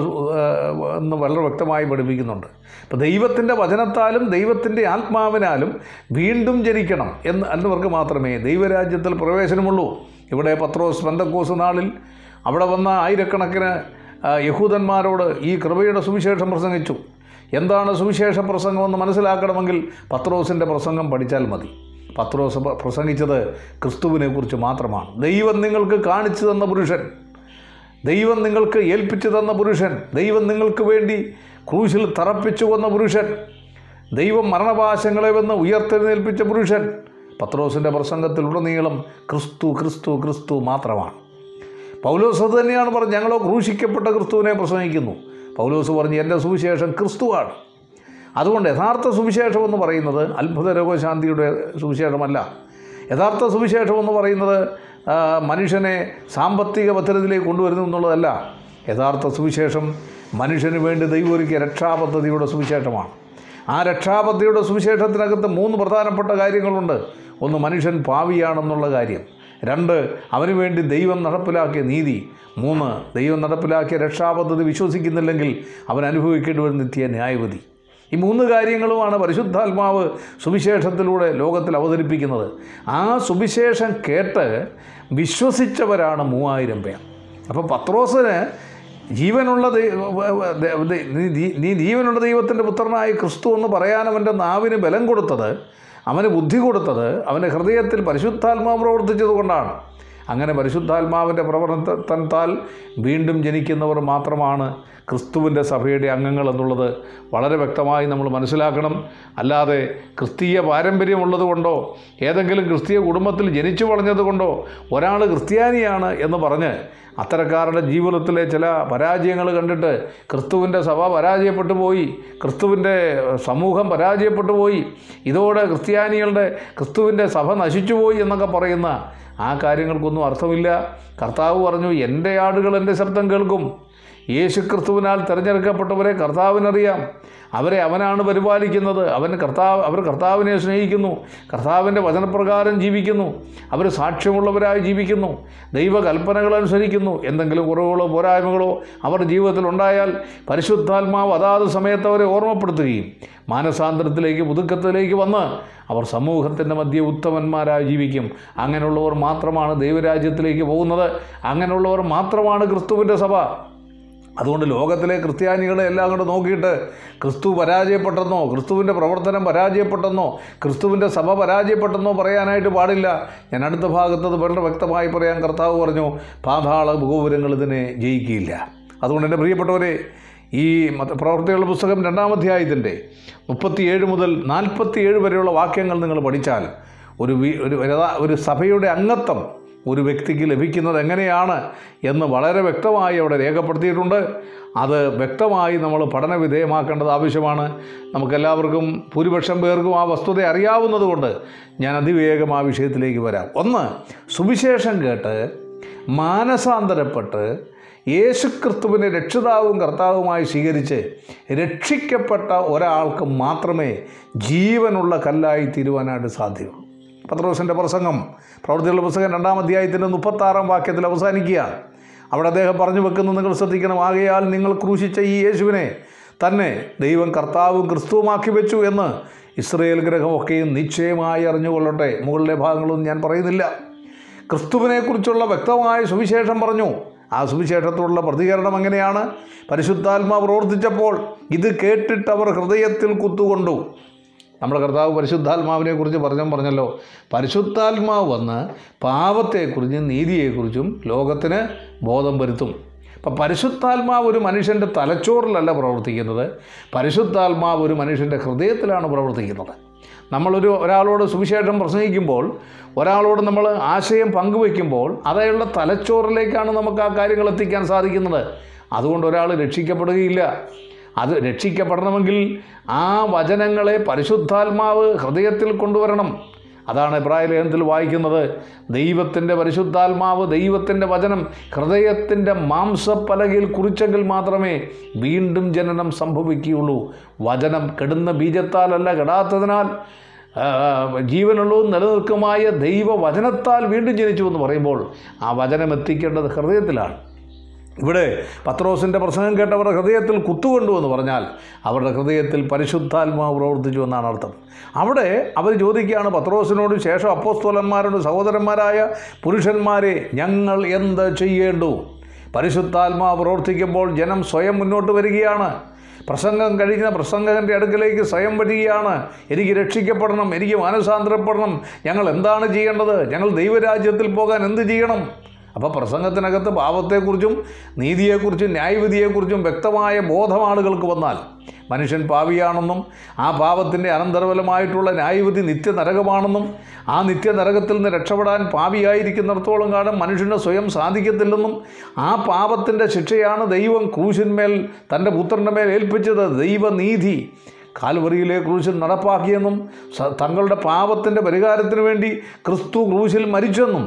Speaker 1: എന്ന് വളരെ വ്യക്തമായി പഠിപ്പിക്കുന്നുണ്ട്. അപ്പോൾ ദൈവത്തിന്റെ വചനത്താലും ദൈവത്തിന്റെ ആത്മാവിനാലും വീണ്ടും ജനിക്കണം എന്ന് എന്നവർക്ക് മാത്രമേ ദൈവരാജ്യത്തിൽ പ്രവേശനമുള്ളൂ. ഇവിടെ പത്രോസ് പന്തക്കോസ് നാളിൽ അവിടെ വന്ന ആയിരക്കണക്കിന് യഹൂദന്മാരോട് ഈ കൃപയുടെ സുവിശേഷം പ്രസംഗിച്ചു. എന്താണ് സുവിശേഷ പ്രസംഗമെന്ന് മനസ്സിലാക്കണമെങ്കിൽ പത്രോസിന്റെ പ്രസംഗം പഠിച്ചാൽ മതി. പത്രോസ് പ്ര- പ്രസംഗിച്ചത് ക്രിസ്തുവിനെക്കുറിച്ച് മാത്രമാണ്. ദൈവം നിങ്ങൾക്ക് കാണിച്ചു തന്ന പുരുഷൻ. ദൈവം നിങ്ങൾക്ക് ഏൽപ്പിച്ചു തന്ന പുരുഷൻ. ദൈവം നിങ്ങൾക്ക് വേണ്ടി ക്രൂശിൽ തറപ്പിച്ചു കൊന്ന പുരുഷൻ. ദൈവം മരണപാശങ്ങളെ വന്ന് ഉയർത്തെഴുന്നേൽപ്പിച്ച പുരുഷൻ. പത്രോസിന്റെ പ്രസംഗത്തിലുടനീളം ക്രിസ്തു ക്രിസ്തു ക്രിസ്തു മാത്രമാണ്. പൗലോസ് തന്നെയാണ് പറഞ്ഞത്. ഞങ്ങളോ ക്രൂശിക്കപ്പെട്ട ക്രിസ്തുവിനെ പ്രസംഗിക്കുന്നു. പൗലോസ് പറഞ്ഞു എന്റെ സുവിശേഷം ക്രിസ്തുവാണ്. അതുകൊണ്ട് യഥാർത്ഥ സുവിശേഷം എന്ന് പറയുന്നത് അത്ഭുത രോഗശാന്തിയുടെ സുവിശേഷമല്ല. യഥാർത്ഥ സുവിശേഷം എന്ന് പറയുന്നത് മനുഷ്യനെ സാമ്പത്തിക ഭദ്രതയിലേക്ക് കൊണ്ടുവരുന്നു എന്നുള്ളതല്ല. യഥാർത്ഥ സുവിശേഷം മനുഷ്യന് വേണ്ടി ദൈവം ഒരുക്കിയ രക്ഷാപദ്ധതിയുടെ സുവിശേഷമാണ്. ആ രക്ഷാപദ്ധതിയുടെ സുവിശേഷത്തിനകത്ത് മൂന്ന് പ്രധാനപ്പെട്ട കാര്യങ്ങളുണ്ട്. ഒന്ന് മനുഷ്യൻ പാവിയാണെന്നുള്ള കാര്യം. രണ്ട് അവന് വേണ്ടി ദൈവം നടപ്പിലാക്കിയ നീതി. മൂന്ന് ദൈവം നടപ്പിലാക്കിയ രക്ഷാപദ്ധതി വിശ്വസിക്കുന്നില്ലെങ്കിൽ അവൻ അനുഭവിക്കേണ്ടി വരുന്ന നിത്യ ന്യായവിധി. ഈ മൂന്ന് കാര്യങ്ങളുമാണ് പരിശുദ്ധാത്മാവ് സുവിശേഷത്തിലൂടെ ലോകത്തിൽ അവതരിപ്പിക്കുന്നത്. ആ സുവിശേഷം കേട്ട് വിശ്വസിച്ചവരാണ് മൂവായിരം പേർ. അപ്പോൾ പത്രോസിന് ജീവനുള്ള നീ ജീവനുള്ള ദൈവത്തിന്റെ പുത്രനായ ക്രിസ്തു എന്ന് പറയാൻ അവന്റെ നാവിന് ബലം കൊടുത്തത് അവന് ബുദ്ധി കൊടുത്തത് അവന്റെ ഹൃദയത്തിൽ പരിശുദ്ധാത്മാവ് പ്രവർത്തിച്ചത് കൊണ്ടാണ് അങ്ങനെ പരിശുദ്ധാത്മാവിന്റെ പ്രവർത്തനത്താൽ വീണ്ടും ജനിക്കുന്നവർ മാത്രമാണ് ക്രിസ്തുവിന്റെ സഭയുടെ അംഗങ്ങൾ എന്നുള്ളത് വളരെ വ്യക്തമായി നമ്മൾ മനസ്സിലാക്കണം. അല്ലാതെ ക്രിസ്തീയ പാരമ്പര്യമുള്ളത് കൊണ്ടോ ഏതെങ്കിലും ക്രിസ്തീയ കുടുംബത്തിൽ ജനിച്ചു വളഞ്ഞത് കൊണ്ടോ ഒരാൾ ക്രിസ്ത്യാനിയാണ് എന്ന് പറഞ്ഞ് അത്തരക്കാരുടെ ജീവിതത്തിലെ ചില പരാജയങ്ങൾ കണ്ടിട്ട് ക്രിസ്തുവിന്റെ സഭ പരാജയപ്പെട്ടു പോയി ക്രിസ്തുവിന്റെ സമൂഹം പരാജയപ്പെട്ടു പോയി ഇതോടെ ക്രിസ്ത്യാനികളുടെ ക്രിസ്തുവിന്റെ സഭ നശിച്ചുപോയി എന്നൊക്കെ പറയുന്ന ആ കാര്യങ്ങൾക്കൊന്നും അർത്ഥമില്ല. കർത്താവ് പറഞ്ഞു എന്റെ ആടുകൾ എന്റെ ശബ്ദം കേൾക്കും. യേശു ക്രിസ്തുവിനാൽ തിരഞ്ഞെടുക്കപ്പെട്ടവരെ കർത്താവിനറിയാം. അവരെ അവനാണ് പരിപാലിക്കുന്നത്. അവൻ കർത്താവ് അവർ കർത്താവിനെ സ്നേഹിക്കുന്നു. കർത്താവിന്റെ വചനപ്രകാരം ജീവിക്കുന്നു. അവർ സാക്ഷ്യമുള്ളവരായി ജീവിക്കുന്നു. ദൈവകൽപ്പനകൾ അനുസരിക്കുന്നു. എന്തെങ്കിലും കുറവുകളോ പോരായ്മകളോ അവരുടെ ജീവിതത്തിൽ ഉണ്ടായാൽ പരിശുദ്ധാത്മാവ് അതാത് സമയത്ത് അവരെ ഓർമ്മപ്പെടുത്തുകയും മാനസാന്തരത്തിലേക്ക് പുതുക്കത്തിലേക്ക് വന്ന് അവർ സമൂഹത്തിന്റെ മധ്യ ഉത്തമന്മാരായി ജീവിക്കും. അങ്ങനെയുള്ളവർ മാത്രമാണ് ദൈവരാജ്യത്തിലേക്ക് പോകുന്നത്. അങ്ങനെയുള്ളവർ മാത്രമാണ് ക്രിസ്തുവിന്റെ സഭ. അതുകൊണ്ട് ലോകത്തിലെ ക്രിസ്ത്യാനികളെ എല്ലാം കൂടെ നോക്കിയിട്ട് ക്രിസ്തു പരാജയപ്പെട്ടെന്നോ ക്രിസ്തുവിന്റെ പ്രവർത്തനം പരാജയപ്പെട്ടെന്നോ ക്രിസ്തുവിന്റെ സഭ പരാജയപ്പെട്ടെന്നോ പറയാനായിട്ട് പാടില്ല. ഞാൻ അടുത്ത ഭാഗത്തത് വളരെ വ്യക്തമായി പറയാൻ കർത്താവ് പറഞ്ഞു പാതാള ഗോപുരങ്ങൾ ഇതിനെ ജയിക്കില്ല. അതുകൊണ്ട് എന്റെ പ്രിയപ്പെട്ടവരെ ഈ പ്രവർത്തികളുടെ പുസ്തകം രണ്ടാമധ്യായത്തിന്റെ മുപ്പത്തിയേഴ് മുതൽ നാൽപ്പത്തിയേഴ് വരെയുള്ള വാക്യങ്ങൾ നിങ്ങൾ പഠിച്ചാൽ ഒരു ഒരു ഒരു സഭയുടെ അംഗത്വം ഒരു വ്യക്തിക്ക് ലഭിക്കുന്നത് എങ്ങനെയാണ് എന്ന് വളരെ വ്യക്തമായി അവിടെ രേഖപ്പെടുത്തിയിട്ടുണ്ട്. അത് വ്യക്തമായി നമ്മൾ പഠന വിധേയമാക്കേണ്ടത് ആവശ്യമാണ്. നമുക്കെല്ലാവർക്കും ഭൂരിപക്ഷം പേർക്കും ആ വസ്തുത അറിയാവുന്നതുകൊണ്ട് ഞാൻ അതിവേഗം ആ വിഷയത്തിലേക്ക് വരാം. ഒന്ന് സുവിശേഷം കേട്ട് മാനസാന്തരപ്പെട്ട് യേശുക്രിസ്തുവിനെ രക്ഷിതാവും കർത്താവുമായി സ്വീകരിച്ച് രക്ഷിക്കപ്പെട്ട ഒരാൾക്ക് മാത്രമേ ജീവനുള്ള കല്ലായി തീരുവാനായിട്ട് സാധ്യമുള്ളൂ. പത്രോസിന്റെ പ്രസംഗം പ്രവൃത്തിയുള്ള പുസ്തകം രണ്ടാം അധ്യായത്തിന്റെ മുപ്പത്താറാം വാക്യത്തിൽ അവസാനിക്കുക. അവിടെ അദ്ദേഹം പറഞ്ഞു വെക്കുന്നത് നിങ്ങൾ ശ്രദ്ധിക്കണം. ആകയാൽ നിങ്ങൾ ക്രൂശിച്ച ഈ യേശുവിനെ തന്നെ ദൈവം കർത്താവും ക്രിസ്തുവുമാക്കി വെച്ചു എന്ന് ഇസ്രയേൽ ഗ്രഹമൊക്കെയും നിശ്ചയമായി അറിഞ്ഞുകൊള്ളട്ടെ. മുകളിലെ ഭാഗങ്ങളൊന്നും ഞാൻ പറയുന്നില്ല. ക്രിസ്തുവിനെക്കുറിച്ചുള്ള വ്യക്തമായ സുവിശേഷം പറഞ്ഞു. ആ സുവിശേഷത്തോടുള്ള പ്രതികരണം എങ്ങനെയാണ്? പരിശുദ്ധാത്മാ പ്രവർത്തിച്ചപ്പോൾ ഇത് കേട്ടിട്ട് അവർ ഹൃദയത്തിൽ കുത്തുകൊണ്ടു. നമ്മുടെ കർത്താവ് പരിശുദ്ധാത്മാവിനെ കുറിച്ച് പറഞ്ഞു പറഞ്ഞല്ലോ. പരിശുദ്ധാത്മാവ് വന്ന് പാപത്തെക്കുറിച്ചും നീതിയെക്കുറിച്ചും ലോകത്തിന് ബോധം വരുത്തും. അപ്പം പരിശുദ്ധാത്മാവ് ഒരു മനുഷ്യന്റെ തലച്ചോറിലല്ല പ്രവർത്തിക്കുന്നത്. പരിശുദ്ധാത്മാവ് ഒരു മനുഷ്യന്റെ ഹൃദയത്തിലാണ് പ്രവർത്തിക്കുന്നത്. നമ്മളൊരു ഒരാളോട് സുവിശേഷം പ്രസംഗിക്കുമ്പോൾ ഒരാളോട് നമ്മൾ ആശയം പങ്കുവയ്ക്കുമ്പോൾ അതയാളുടെ തലച്ചോറിലേക്കാണ് നമുക്ക് ആ കാര്യങ്ങൾ എത്തിക്കാൻ സാധിക്കുന്നത്. അതുകൊണ്ട് ഒരാൾ രക്ഷിക്കപ്പെടുകയില്ല. അത് രക്ഷിക്കപ്പെടണമെങ്കിൽ ആ വചനങ്ങളെ പരിശുദ്ധാത്മാവ് ഹൃദയത്തിൽ കൊണ്ടുവരണം. അതാണ് ഇബ്രാഹിം ലേഖനത്തിൽ വായിക്കുന്നത്. ദൈവത്തിന്റെ പരിശുദ്ധാത്മാവ് ദൈവത്തിന്റെ വചനം ഹൃദയത്തിന്റെ മാംസപ്പലകയിൽ കുറിച്ചെങ്കിൽ മാത്രമേ വീണ്ടും ജനനം സംഭവിക്കുകയുള്ളൂ. വചനം കെടുന്ന ബീജത്താലല്ല കെടാത്തതിനാൽ ജീവനുള്ളതും നിലനിൽക്കുമായ ദൈവവചനത്താൽ വീണ്ടും ജനിച്ചു എന്ന് പറയുമ്പോൾ ആ വചനം എത്തിക്കേണ്ടത് ഹൃദയത്തിലാണ്. ഇവിടെ പത്രോസിന്റെ പ്രസംഗം കേട്ടവരുടെ ഹൃദയത്തിൽ കുത്തുകൊണ്ടു എന്ന് പറഞ്ഞാൽ അവരുടെ ഹൃദയത്തിൽ പരിശുദ്ധാത്മാവ് പ്രവർത്തിച്ചു എന്നാണ് അർത്ഥം. അവിടെ അവർ ചോദിക്കുകയാണ് പത്രോസിനോട് ശേഷം അപ്പോസ്തോലന്മാരോട് സഹോദരന്മാരായ പുരുഷന്മാരെ ഞങ്ങൾ എന്ത് ചെയ്യേണ്ടു? പരിശുദ്ധാത്മാവ് പ്രവർത്തിക്കുമ്പോൾ ജനം സ്വയം മുന്നോട്ട് വരികയാണ്. പ്രസംഗം കഴിക്കുന്ന പ്രസംഗകന്റെ അടുക്കലേക്ക് സ്വയം വരികയാണ്. എനിക്ക് രക്ഷിക്കപ്പെടണം എനിക്ക് മാനസാന്തരപ്പെടണം. ഞങ്ങൾ എന്താണ് ചെയ്യേണ്ടത്? ഞങ്ങൾ ദൈവരാജ്യത്തിൽ പോകാൻ എന്ത് ചെയ്യണം? അപ്പോൾ പ്രസംഗത്തിനകത്ത് പാപത്തെക്കുറിച്ചും നീതിയെക്കുറിച്ചും ന്യായവിധിയെക്കുറിച്ചും വ്യക്തമായ ബോധം ആളുകൾക്ക് വന്നാൽ മനുഷ്യൻ പാവിയാണെന്നും ആ പാപത്തിന്റെ അനന്തരഫലമായിട്ടുള്ള ന്യായവിധി നിത്യനരകമാണെന്നും ആ നിത്യനരകത്തിൽ നിന്ന് രക്ഷപ്പെടാൻ പാവിയായിരിക്കുന്നിടത്തോളം കാലം മനുഷ്യന് സ്വയം സാധിക്കത്തില്ലെന്നും ആ പാപത്തിന്റെ ശിക്ഷയാണ് ദൈവം ക്രൂശിന്മേൽ തന്റെ പുത്രന്റെ മേൽ ഏൽപ്പിച്ചത്. ദൈവനീതി കാൽവറിയിലെ ക്രൂശിൽ നടപ്പാക്കിയെന്നും തങ്ങളുടെ പാപത്തിന്റെ പരിഹാരത്തിന് വേണ്ടി ക്രിസ്തു ക്രൂശിൽ മരിച്ചെന്നും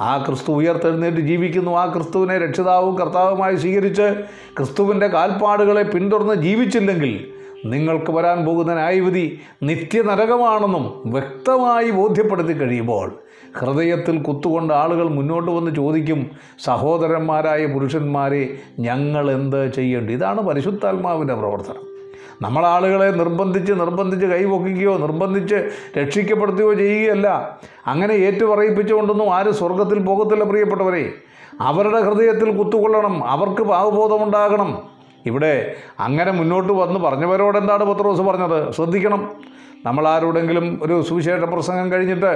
Speaker 1: ആ ക്രിസ്തു ഉയർത്തെഴുന്നേറ്റ് ജീവിക്കുന്നു. ആ ക്രിസ്തുവിനെ രക്ഷിതാവും കർത്താവുമായി സ്വീകരിച്ച് ക്രിസ്തുവിന്റെ കാൽപ്പാടുകളെ പിന്തുടർന്ന് ജീവിച്ചില്ലെങ്കിൽ നിങ്ങൾക്ക് വരാൻ പോകുന്ന ന്യായവിധി നിത്യനരകമാണെന്നും വ്യക്തമായി ബോധ്യപ്പെടുത്തി കഴിയുമ്പോൾ ഹൃദയത്തിൽ കുത്തുകൊണ്ട് ആളുകൾ മുന്നോട്ട് വന്ന് ചോദിക്കും സഹോദരന്മാരായ പുരുഷന്മാരെ ഞങ്ങൾ എന്ത് ചെയ്യേണ്ടി ഇതാണ് പരിശുദ്ധാത്മാവിന്റെ പ്രവർത്തനം. നമ്മൾ ആളുകളെ നിർബന്ധിച്ച് നിർബന്ധിച്ച് കൈപൊക്കുകയോ നിർബന്ധിച്ച് രക്ഷിക്കപ്പെടുത്തുകയോ ചെയ്യുകയല്ല. അങ്ങനെ ഏറ്റുപറയിപ്പിച്ചുകൊണ്ടൊന്നും ആരും സ്വർഗത്തിൽ പോകത്തില്ല പ്രിയപ്പെട്ടവരെ. അവരുടെ ഹൃദയത്തിൽ കുത്തുകൊള്ളണം അവർക്ക് പാവബോധമുണ്ടാകണം ഇവിടെ അങ്ങനെ മുന്നോട്ട് വന്ന് പറഞ്ഞവരോട് എന്താണ് പത്രോസ് പറഞ്ഞത്? ശ്രദ്ധിക്കണം. നമ്മൾ ആരോടെങ്കിലും ഒരു സുവിശേഷ പ്രസംഗം കഴിഞ്ഞിട്ട്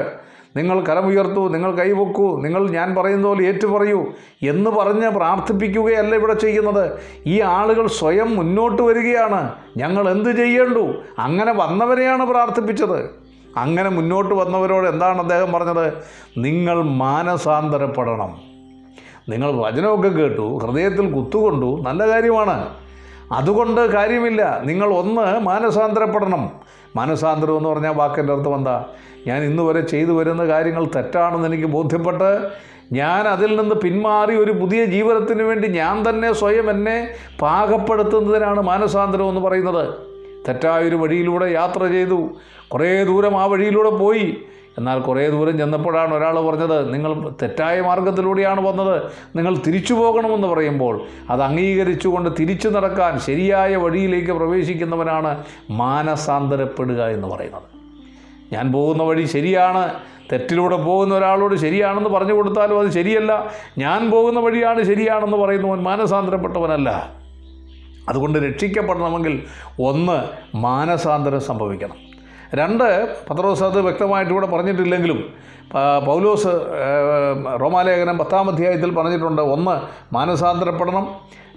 Speaker 1: നിങ്ങൾ കരമുയർത്തൂ നിങ്ങൾ കൈവെക്കൂ നിങ്ങൾ ഞാൻ പറയുന്ന പോലെ ഏറ്റുപറയൂ എന്ന് പറഞ്ഞ് പ്രാർത്ഥിപ്പിക്കുകയല്ല ഇവിടെ ചെയ്യുന്നത്. ഈ ആളുകൾ സ്വയം മുന്നോട്ട് വരികയാണ്. ഞങ്ങൾ എന്ത് ചെയ്യേണ്ടു? അങ്ങനെ വന്നവരെയാണ് പ്രാർത്ഥിപ്പിച്ചത്. അങ്ങനെ മുന്നോട്ട് വന്നവരോട് എന്താണ് അദ്ദേഹം പറഞ്ഞത്? നിങ്ങൾ മാനസാന്തരപ്പെടണം. നിങ്ങൾ വചനമൊക്കെ കേട്ടു ഹൃദയത്തിൽ കുത്തുകൊണ്ടു നല്ല കാര്യമാണ്. അതുകൊണ്ട് കാര്യമില്ല. നിങ്ങൾ ഒന്ന് മാനസാന്തരപ്പെടണം. മാനസാന്തരം എന്ന് പറഞ്ഞാൽ വാക്കിന്റെ അർത്ഥം എന്താ? ഞാൻ ഇന്ന് വരെ ചെയ്തു വരുന്ന കാര്യങ്ങൾ തെറ്റാണെന്ന് എനിക്ക് ബോധ്യപ്പെട്ട് ഞാൻ അതിൽ നിന്ന് പിന്മാറി ഒരു പുതിയ ജീവിതത്തിന് വേണ്ടി ഞാൻ തന്നെ സ്വയം എന്നെ പാകപ്പെടുത്തുന്നതിനാണ് മാനസാന്തരം എന്ന് പറയുന്നത്. തെറ്റായൊരു വഴിയിലൂടെ യാത്ര ചെയ്തു. കുറേ ദൂരം ആ വഴിയിലൂടെ പോയി. എന്നാൽ കുറേ ദൂരം ചെന്നപ്പോഴാണ് ഒരാൾ പറഞ്ഞത് നിങ്ങൾ തെറ്റായ മാർഗത്തിലൂടെയാണ് വന്നത്. നിങ്ങൾ തിരിച്ചു പോകണമെന്ന് പറയുമ്പോൾ അത് അംഗീകരിച്ചുകൊണ്ട് തിരിച്ചു നടക്കാൻ ശരിയായ വഴിയിലേക്ക് പ്രവേശിക്കുന്നവനാണ് മാനസാന്തരപ്പെടുക എന്ന് പറയുന്നത്. ഞാൻ പോകുന്ന വഴി ശരിയാണ്. തെറ്റിലൂടെ പോകുന്ന ഒരാളോട് ശരിയാണെന്ന് പറഞ്ഞു കൊടുത്താലും അത് ശരിയല്ല. ഞാൻ പോകുന്ന വഴിയാണ് ശരിയാണെന്ന് പറയുന്നവൻ മാനസാന്തരപ്പെട്ടവനല്ല. അതുകൊണ്ട് രക്ഷിക്കപ്പെടണമെങ്കിൽ ഒന്ന് മാനസാന്തരം സംഭവിക്കണം. രണ്ട് പത്രോസ് അത് വ്യക്തമായിട്ട് ഇവിടെ പറഞ്ഞിട്ടില്ലെങ്കിലും പൗലോസ് റോമാലേഖനം പത്താം അധ്യായത്തിൽ പറഞ്ഞിട്ടുണ്ട്. ഒന്ന് മാനസാന്തരപ്പെടണം.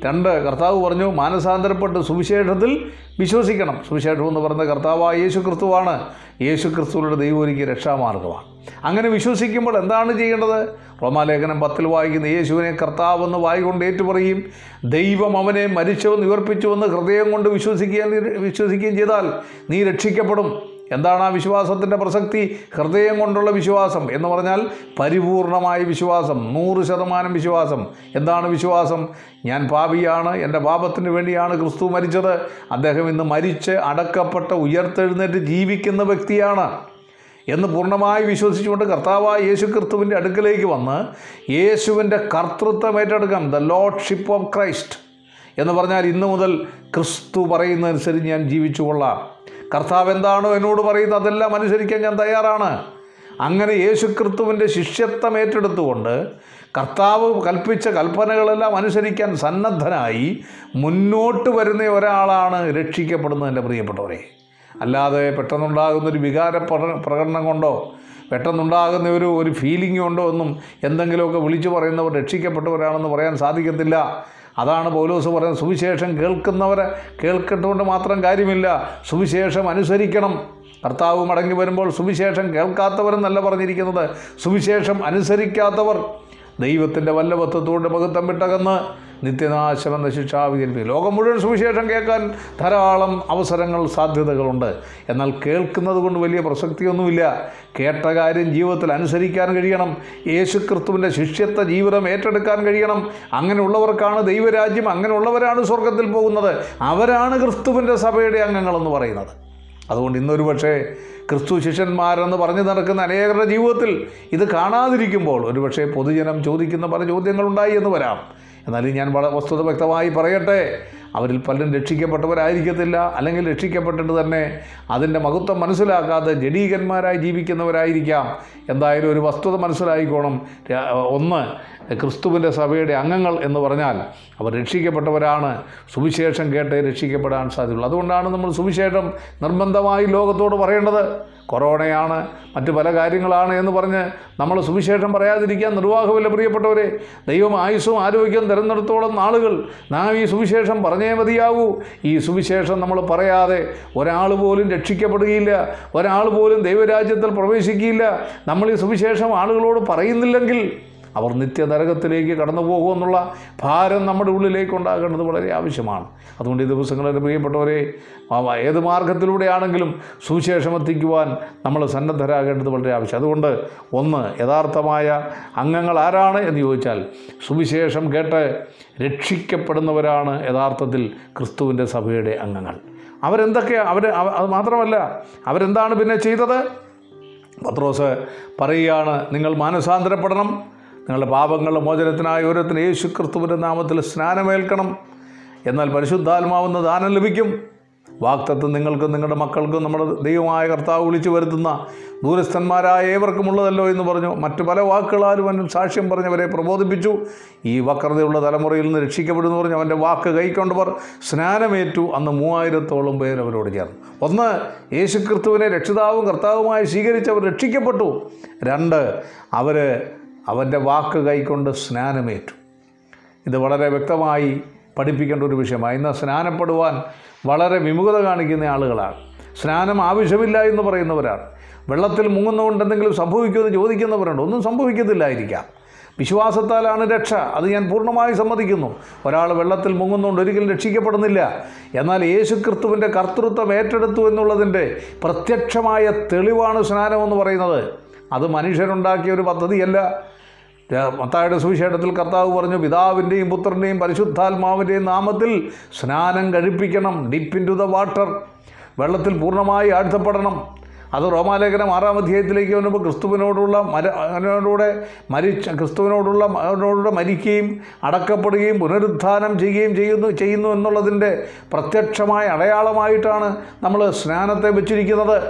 Speaker 1: രണ്ട് കർത്താവ് പറഞ്ഞു മാനസാന്തരപ്പെട്ട് സുവിശേഷത്തിൽ വിശ്വസിക്കണം. സുവിശേഷം എന്ന് പറയുന്നത് കർത്താവായ യേശു ക്രിസ്തുവാണ് യേശു ക്രിസ്തുവിന്റെ ദൈവം ഒരുക്കിയ രക്ഷാമാർഗമാണ്. അങ്ങനെ വിശ്വസിക്കുമ്പോൾ എന്താണ് ചെയ്യേണ്ടത്? റോമാലേഖനം പത്തിൽ വായിക്കുന്ന യേശുവിനെ കർത്താവെന്ന് വായിക്കൊണ്ട് ഏറ്റുപറയും. ദൈവം അവനെ മരിച്ചവെന്ന് ഉയർപ്പിച്ചുവെന്ന് ഹൃദയം കൊണ്ട് വിശ്വസിക്കുകയും വിശ്വസിക്കുകയും ചെയ്താൽ നീ രക്ഷിക്കപ്പെടും. എന്താണ് ആ വിശ്വാസത്തിന്റെ പ്രസക്തി? ഹൃദയം കൊണ്ടുള്ള വിശ്വാസം എന്ന് പറഞ്ഞാൽ പരിപൂർണമായ വിശ്വാസം നൂറ് ശതമാനം വിശ്വാസം. എന്താണ് വിശ്വാസം? ഞാൻ പാപിയാണ് എന്റെ പാപത്തിന് വേണ്ടിയാണ് ക്രിസ്തു മരിച്ചത്. അദ്ദേഹം ഇന്ന് മരിച്ച് അടക്കപ്പെട്ട ഉയർത്തെഴുന്നേറ്റ് ജീവിക്കുന്ന വ്യക്തിയാണ്. എന്ന് പൂർണമായി വിശ്വസിച്ചുകൊണ്ട് കർത്താവായ യേശു ക്രിസ്തുവിന്റെ അടുക്കലേക്ക് വന്ന് യേശുവിന്റെ കർത്തൃത്വം ഏറ്റെടുക്കാം. ദ ലോഡ്ഷിപ്പ് ഓഫ് ക്രൈസ്റ്റ് എന്ന് പറഞ്ഞാൽ ഇന്നു മുതൽ ക്രിസ്തു പറയുന്നതനുസരിച്ച് ഞാൻ ജീവിച്ചു കർത്താവ് എന്താണോ എന്നോട് പറയുന്നത് അതെല്ലാം അനുസരിക്കാൻ ഞാൻ തയ്യാറാണ്. അങ്ങനെ യേശു ക്രിസ്തുവിന്റെ ശിഷ്യത്വം ഏറ്റെടുത്തുകൊണ്ട് കർത്താവ് കൽപ്പിച്ച കൽപ്പനകളെല്ലാം അനുസരിക്കാൻ സന്നദ്ധനായി മുന്നോട്ട് വരുന്ന ഒരാളാണ് രക്ഷിക്കപ്പെടുന്നത് എന്റെ പ്രിയപ്പെട്ടവരെ. അല്ലാതെ പെട്ടെന്നുണ്ടാകുന്ന ഒരു വികാര പ്രകടനം കൊണ്ടോ പെട്ടെന്നുണ്ടാകുന്ന ഒരു ഒരു ഫീലിംഗ് കൊണ്ടോ ഒന്നും എന്തെങ്കിലുമൊക്കെ വിളിച്ചു പറയുന്നവർ രക്ഷിക്കപ്പെട്ടവരാണെന്ന് പറയാൻ സാധിക്കത്തില്ല. അതാണ് പൗലോസ് പറയുന്നത്. സുവിശേഷം കേൾക്കുന്നവരെ കേൾക്കട്ടുകൊണ്ട് മാത്രം കാര്യമില്ല. സുവിശേഷം അനുസരിക്കണം. കർത്താവ് മടങ്ങി വരുമ്പോൾ സുവിശേഷം കേൾക്കാത്തവരെന്നല്ല പറഞ്ഞിരിക്കുന്നത്. സുവിശേഷം അനുസരിക്കാത്തവർ ദൈവത്തിന്റെ വല്ലഭത്വത്തോട് മഹത്വം വിട്ടകന്ന് നിത്യനാശമെന്ന ശിക്ഷാവികരിപ്പിക്കും ലോകം മുഴുവൻ സുവിശേഷം കേൾക്കാൻ ധാരാളം അവസരങ്ങൾ സാധ്യതകളുണ്ട്. എന്നാൽ കേൾക്കുന്നത് കൊണ്ട് വലിയ പ്രസക്തിയൊന്നുമില്ല. കേട്ട കാര്യം ജീവിതത്തിൽ അനുസരിക്കാൻ കഴിയണം. യേശു ക്രിസ്തുവിന്റെ ശിഷ്യത്വ ജീവിതം ഏറ്റെടുക്കാൻ കഴിയണം. അങ്ങനെയുള്ളവർക്കാണ് ദൈവരാജ്യം അങ്ങനെയുള്ളവരാണ് സ്വർഗത്തിൽ പോകുന്നത്. അവരാണ് ക്രിസ്തുവിന്റെ സഭയുടെ അംഗങ്ങളെന്ന് പറയുന്നത്. അതുകൊണ്ട് ഇന്നൊരു പക്ഷേ ക്രിസ്തു ശിഷ്യന്മാരെന്ന് പറഞ്ഞു നടക്കുന്ന അനേകരുടെ ജീവിതത്തിൽ ഇത് കാണാതിരിക്കുമ്പോൾ ഒരുപക്ഷെ പൊതുജനം ചോദിക്കുന്ന പല ചോദ്യങ്ങളുണ്ടായി എന്ന് വരാം. എന്നാലും ഞാൻ വളരെ വസ്തുത വ്യക്തമായി പറയട്ടെ. അവരിൽ പലരും രക്ഷിക്കപ്പെട്ടവരായിരിക്കത്തില്ല. അല്ലെങ്കിൽ രക്ഷിക്കപ്പെട്ടിട്ട് തന്നെ അതിന്റെ മഹത്വം മനസ്സിലാക്കാതെ ജഡീകന്മാരായി ജീവിക്കുന്നവരായിരിക്കാം. എന്തായാലും ഒരു വസ്തുത മനസ്സിലായിക്കോണം. ഒന്ന് ക്രിസ്തുവിന്റെ സഭയുടെ അംഗങ്ങൾ എന്ന് പറഞ്ഞാൽ അവർ രക്ഷിക്കപ്പെട്ടവരാണ്. സുവിശേഷം കേട്ടേ രക്ഷിക്കപ്പെടാൻ സാധ്യതയുള്ളൂ. അതുകൊണ്ടാണ് നമ്മൾ സുവിശേഷം നിർബന്ധമായി ലോകത്തോട് പറയേണ്ടത്. കൊറോണയാണ് മറ്റ് പല കാര്യങ്ങളാണ് എന്ന് പറഞ്ഞ് നമ്മൾ സുവിശേഷം പറയാതിരിക്കാൻ നിർവാഹമില്ല പ്രിയപ്പെട്ടവരെ. ദൈവം ആയുസ്സും ആരോഗ്യം തിരഞ്ഞെടുത്തോളം നാളുകൾ നാം ഈ സുവിശേഷം പറഞ്ഞേ മതിയാവൂ. ഈ സുവിശേഷം നമ്മൾ പറയാതെ ഒരാൾ പോലും രക്ഷിക്കപ്പെടുകയില്ല ഒരാൾ പോലും ദൈവരാജ്യത്തിൽ പ്രവേശിക്കുകയില്ല. നമ്മൾ ഈ സുവിശേഷം ആളുകളോട് പറയുന്നില്ലെങ്കിൽ അവർ നിത്യനരകത്തിലേക്ക് കടന്നു പോകുമെന്നുള്ള ഭാരം നമ്മുടെ ഉള്ളിലേക്ക് ഉണ്ടാകേണ്ടത് വളരെ ആവശ്യമാണ്. അതുകൊണ്ട് ഈ ദിവസങ്ങളിൽ പ്രിയപ്പെട്ടവരെ ഏത് മാർഗത്തിലൂടെയാണെങ്കിലും സുവിശേഷം എത്തിക്കുവാൻ നമ്മൾ സന്നദ്ധരാകേണ്ടത് വളരെ ആവശ്യം അതുകൊണ്ട് ഒന്ന് യഥാർത്ഥമായ അംഗങ്ങൾ ആരാണ് എന്ന് ചോദിച്ചാൽ സുവിശേഷം കേട്ട് രക്ഷിക്കപ്പെടുന്നവരാണ് യഥാർത്ഥത്തിൽ ക്രിസ്തുവിന്റെ സഭയുടെ അംഗങ്ങൾ. അവരെന്തൊക്കെ അവർ അത് മാത്രമല്ല അവരെന്താണ് പിന്നെ ചെയ്തത്? പത്രോസ് പറയുകയാണ് നിങ്ങൾ മാനസാന്തരപ്പെടണം നിങ്ങളുടെ പാപങ്ങളുടെ മോചനത്തിനായി ഓരോരുത്തരും യേശു ക്രിസ്തുവിന്റെ നാമത്തിൽ സ്നാനമേൽക്കണം. എന്നാൽ പരിശുദ്ധാത്മാവെന്ന് ദാനം ലഭിക്കും. വാക്തത്വം നിങ്ങൾക്കും നിങ്ങളുടെ മക്കൾക്കും നമ്മുടെ ദൈവമായ കർത്താവ് വിളിച്ചു വരുത്തുന്ന ദൂരസ്ഥന്മാരായ ഏവർക്കുമുള്ളതല്ലോ എന്ന് പറഞ്ഞു. മറ്റു പല വാക്കുകളാലും അവൻ സാക്ഷ്യം പറഞ്ഞവരെ പ്രബോധിപ്പിച്ചു. ഈ വക്രതയുള്ള തലമുറയിൽ നിന്ന് രക്ഷിക്കപ്പെടുന്നു പറഞ്ഞു. അവന്റെ വാക്ക് കൈക്കൊണ്ടവർ സ്നാനമേറ്റു. അന്ന് മൂവായിരത്തോളം പേർ അവരോട് ചേർന്നു. ഒന്ന് യേശുക്രിസ്തുവിനെ രക്ഷിതാവും കർത്താവുമായി സ്വീകരിച്ചവർ രക്ഷിക്കപ്പെട്ടു. രണ്ട് അവർ അവന്റെ വാക്ക് കൈക്കൊണ്ട് സ്നാനമേറ്റു. ഇത് വളരെ വ്യക്തമായി പഠിപ്പിക്കേണ്ട ഒരു വിഷയമാണ്. ഇന്ന് സ്നാനപ്പെടുവാൻ വളരെ വിമുഖത കാണിക്കുന്ന ആളുകളാണ്. സ്നാനം ആവശ്യമില്ല എന്ന് പറയുന്നവരാണ്. വെള്ളത്തിൽ മുങ്ങുന്നതുകൊണ്ട് എന്തെങ്കിലും സംഭവിക്കുമെന്ന് ചോദിക്കുന്നവരുണ്ട്. ഒന്നും സംഭവിക്കത്തില്ലായിരിക്കാം. വിശ്വാസത്താലാണ് രക്ഷ. അത് ഞാൻ പൂർണമായി സമ്മതിക്കുന്നു. ഒരാൾ വെള്ളത്തിൽ മുങ്ങുന്നതുകൊണ്ട് ഒരിക്കലും രക്ഷിക്കപ്പെടുന്നില്ല. എന്നാൽ യേശു ക്രിസ്തുവിന്റെ കർത്തൃത്വം ഏറ്റെടുത്തു എന്നുള്ളതിന്റെ പ്രത്യക്ഷമായ തെളിവാണ് സ്നാനമെന്ന് പറയുന്നത്. അത് മനുഷ്യരുണ്ടാക്കിയ ഒരു പദ്ധതിയല്ല. മത്തായുടെ സുവിശേഷത്തിൽ കർത്താവ് പറഞ്ഞു പിതാവിന്റെയും പുത്രന്റെയും പരിശുദ്ധാത്മാവിന്റെയും നാമത്തിൽ സ്നാനം കഴിപ്പിക്കണം. Dip in to the water വെള്ളത്തിൽ പൂർണമായി ആഴ്ത്തപ്പെടണം. അത് റോമാലേഖനം ആറാം അധ്യായത്തിലേക്ക് വന്നപ്പോൾ ക്രിസ്തുവിനോടുള്ള മര അവനോടുകൂടെ മരിച്ച ക്രിസ്തുവിനോടുള്ള അവനോടുകൂടെ മരിക്കുകയും അടക്കപ്പെടുകയും പുനരുത്ഥാനം ചെയ്യുകയും ചെയ്യുന്നു ചെയ്യുന്നു എന്നുള്ളതിന്റെ പ്രത്യക്ഷമായ അടയാളമായിട്ടാണ് നമ്മൾ സ്നാനത്തെ വെച്ചിരിക്കുന്നത്.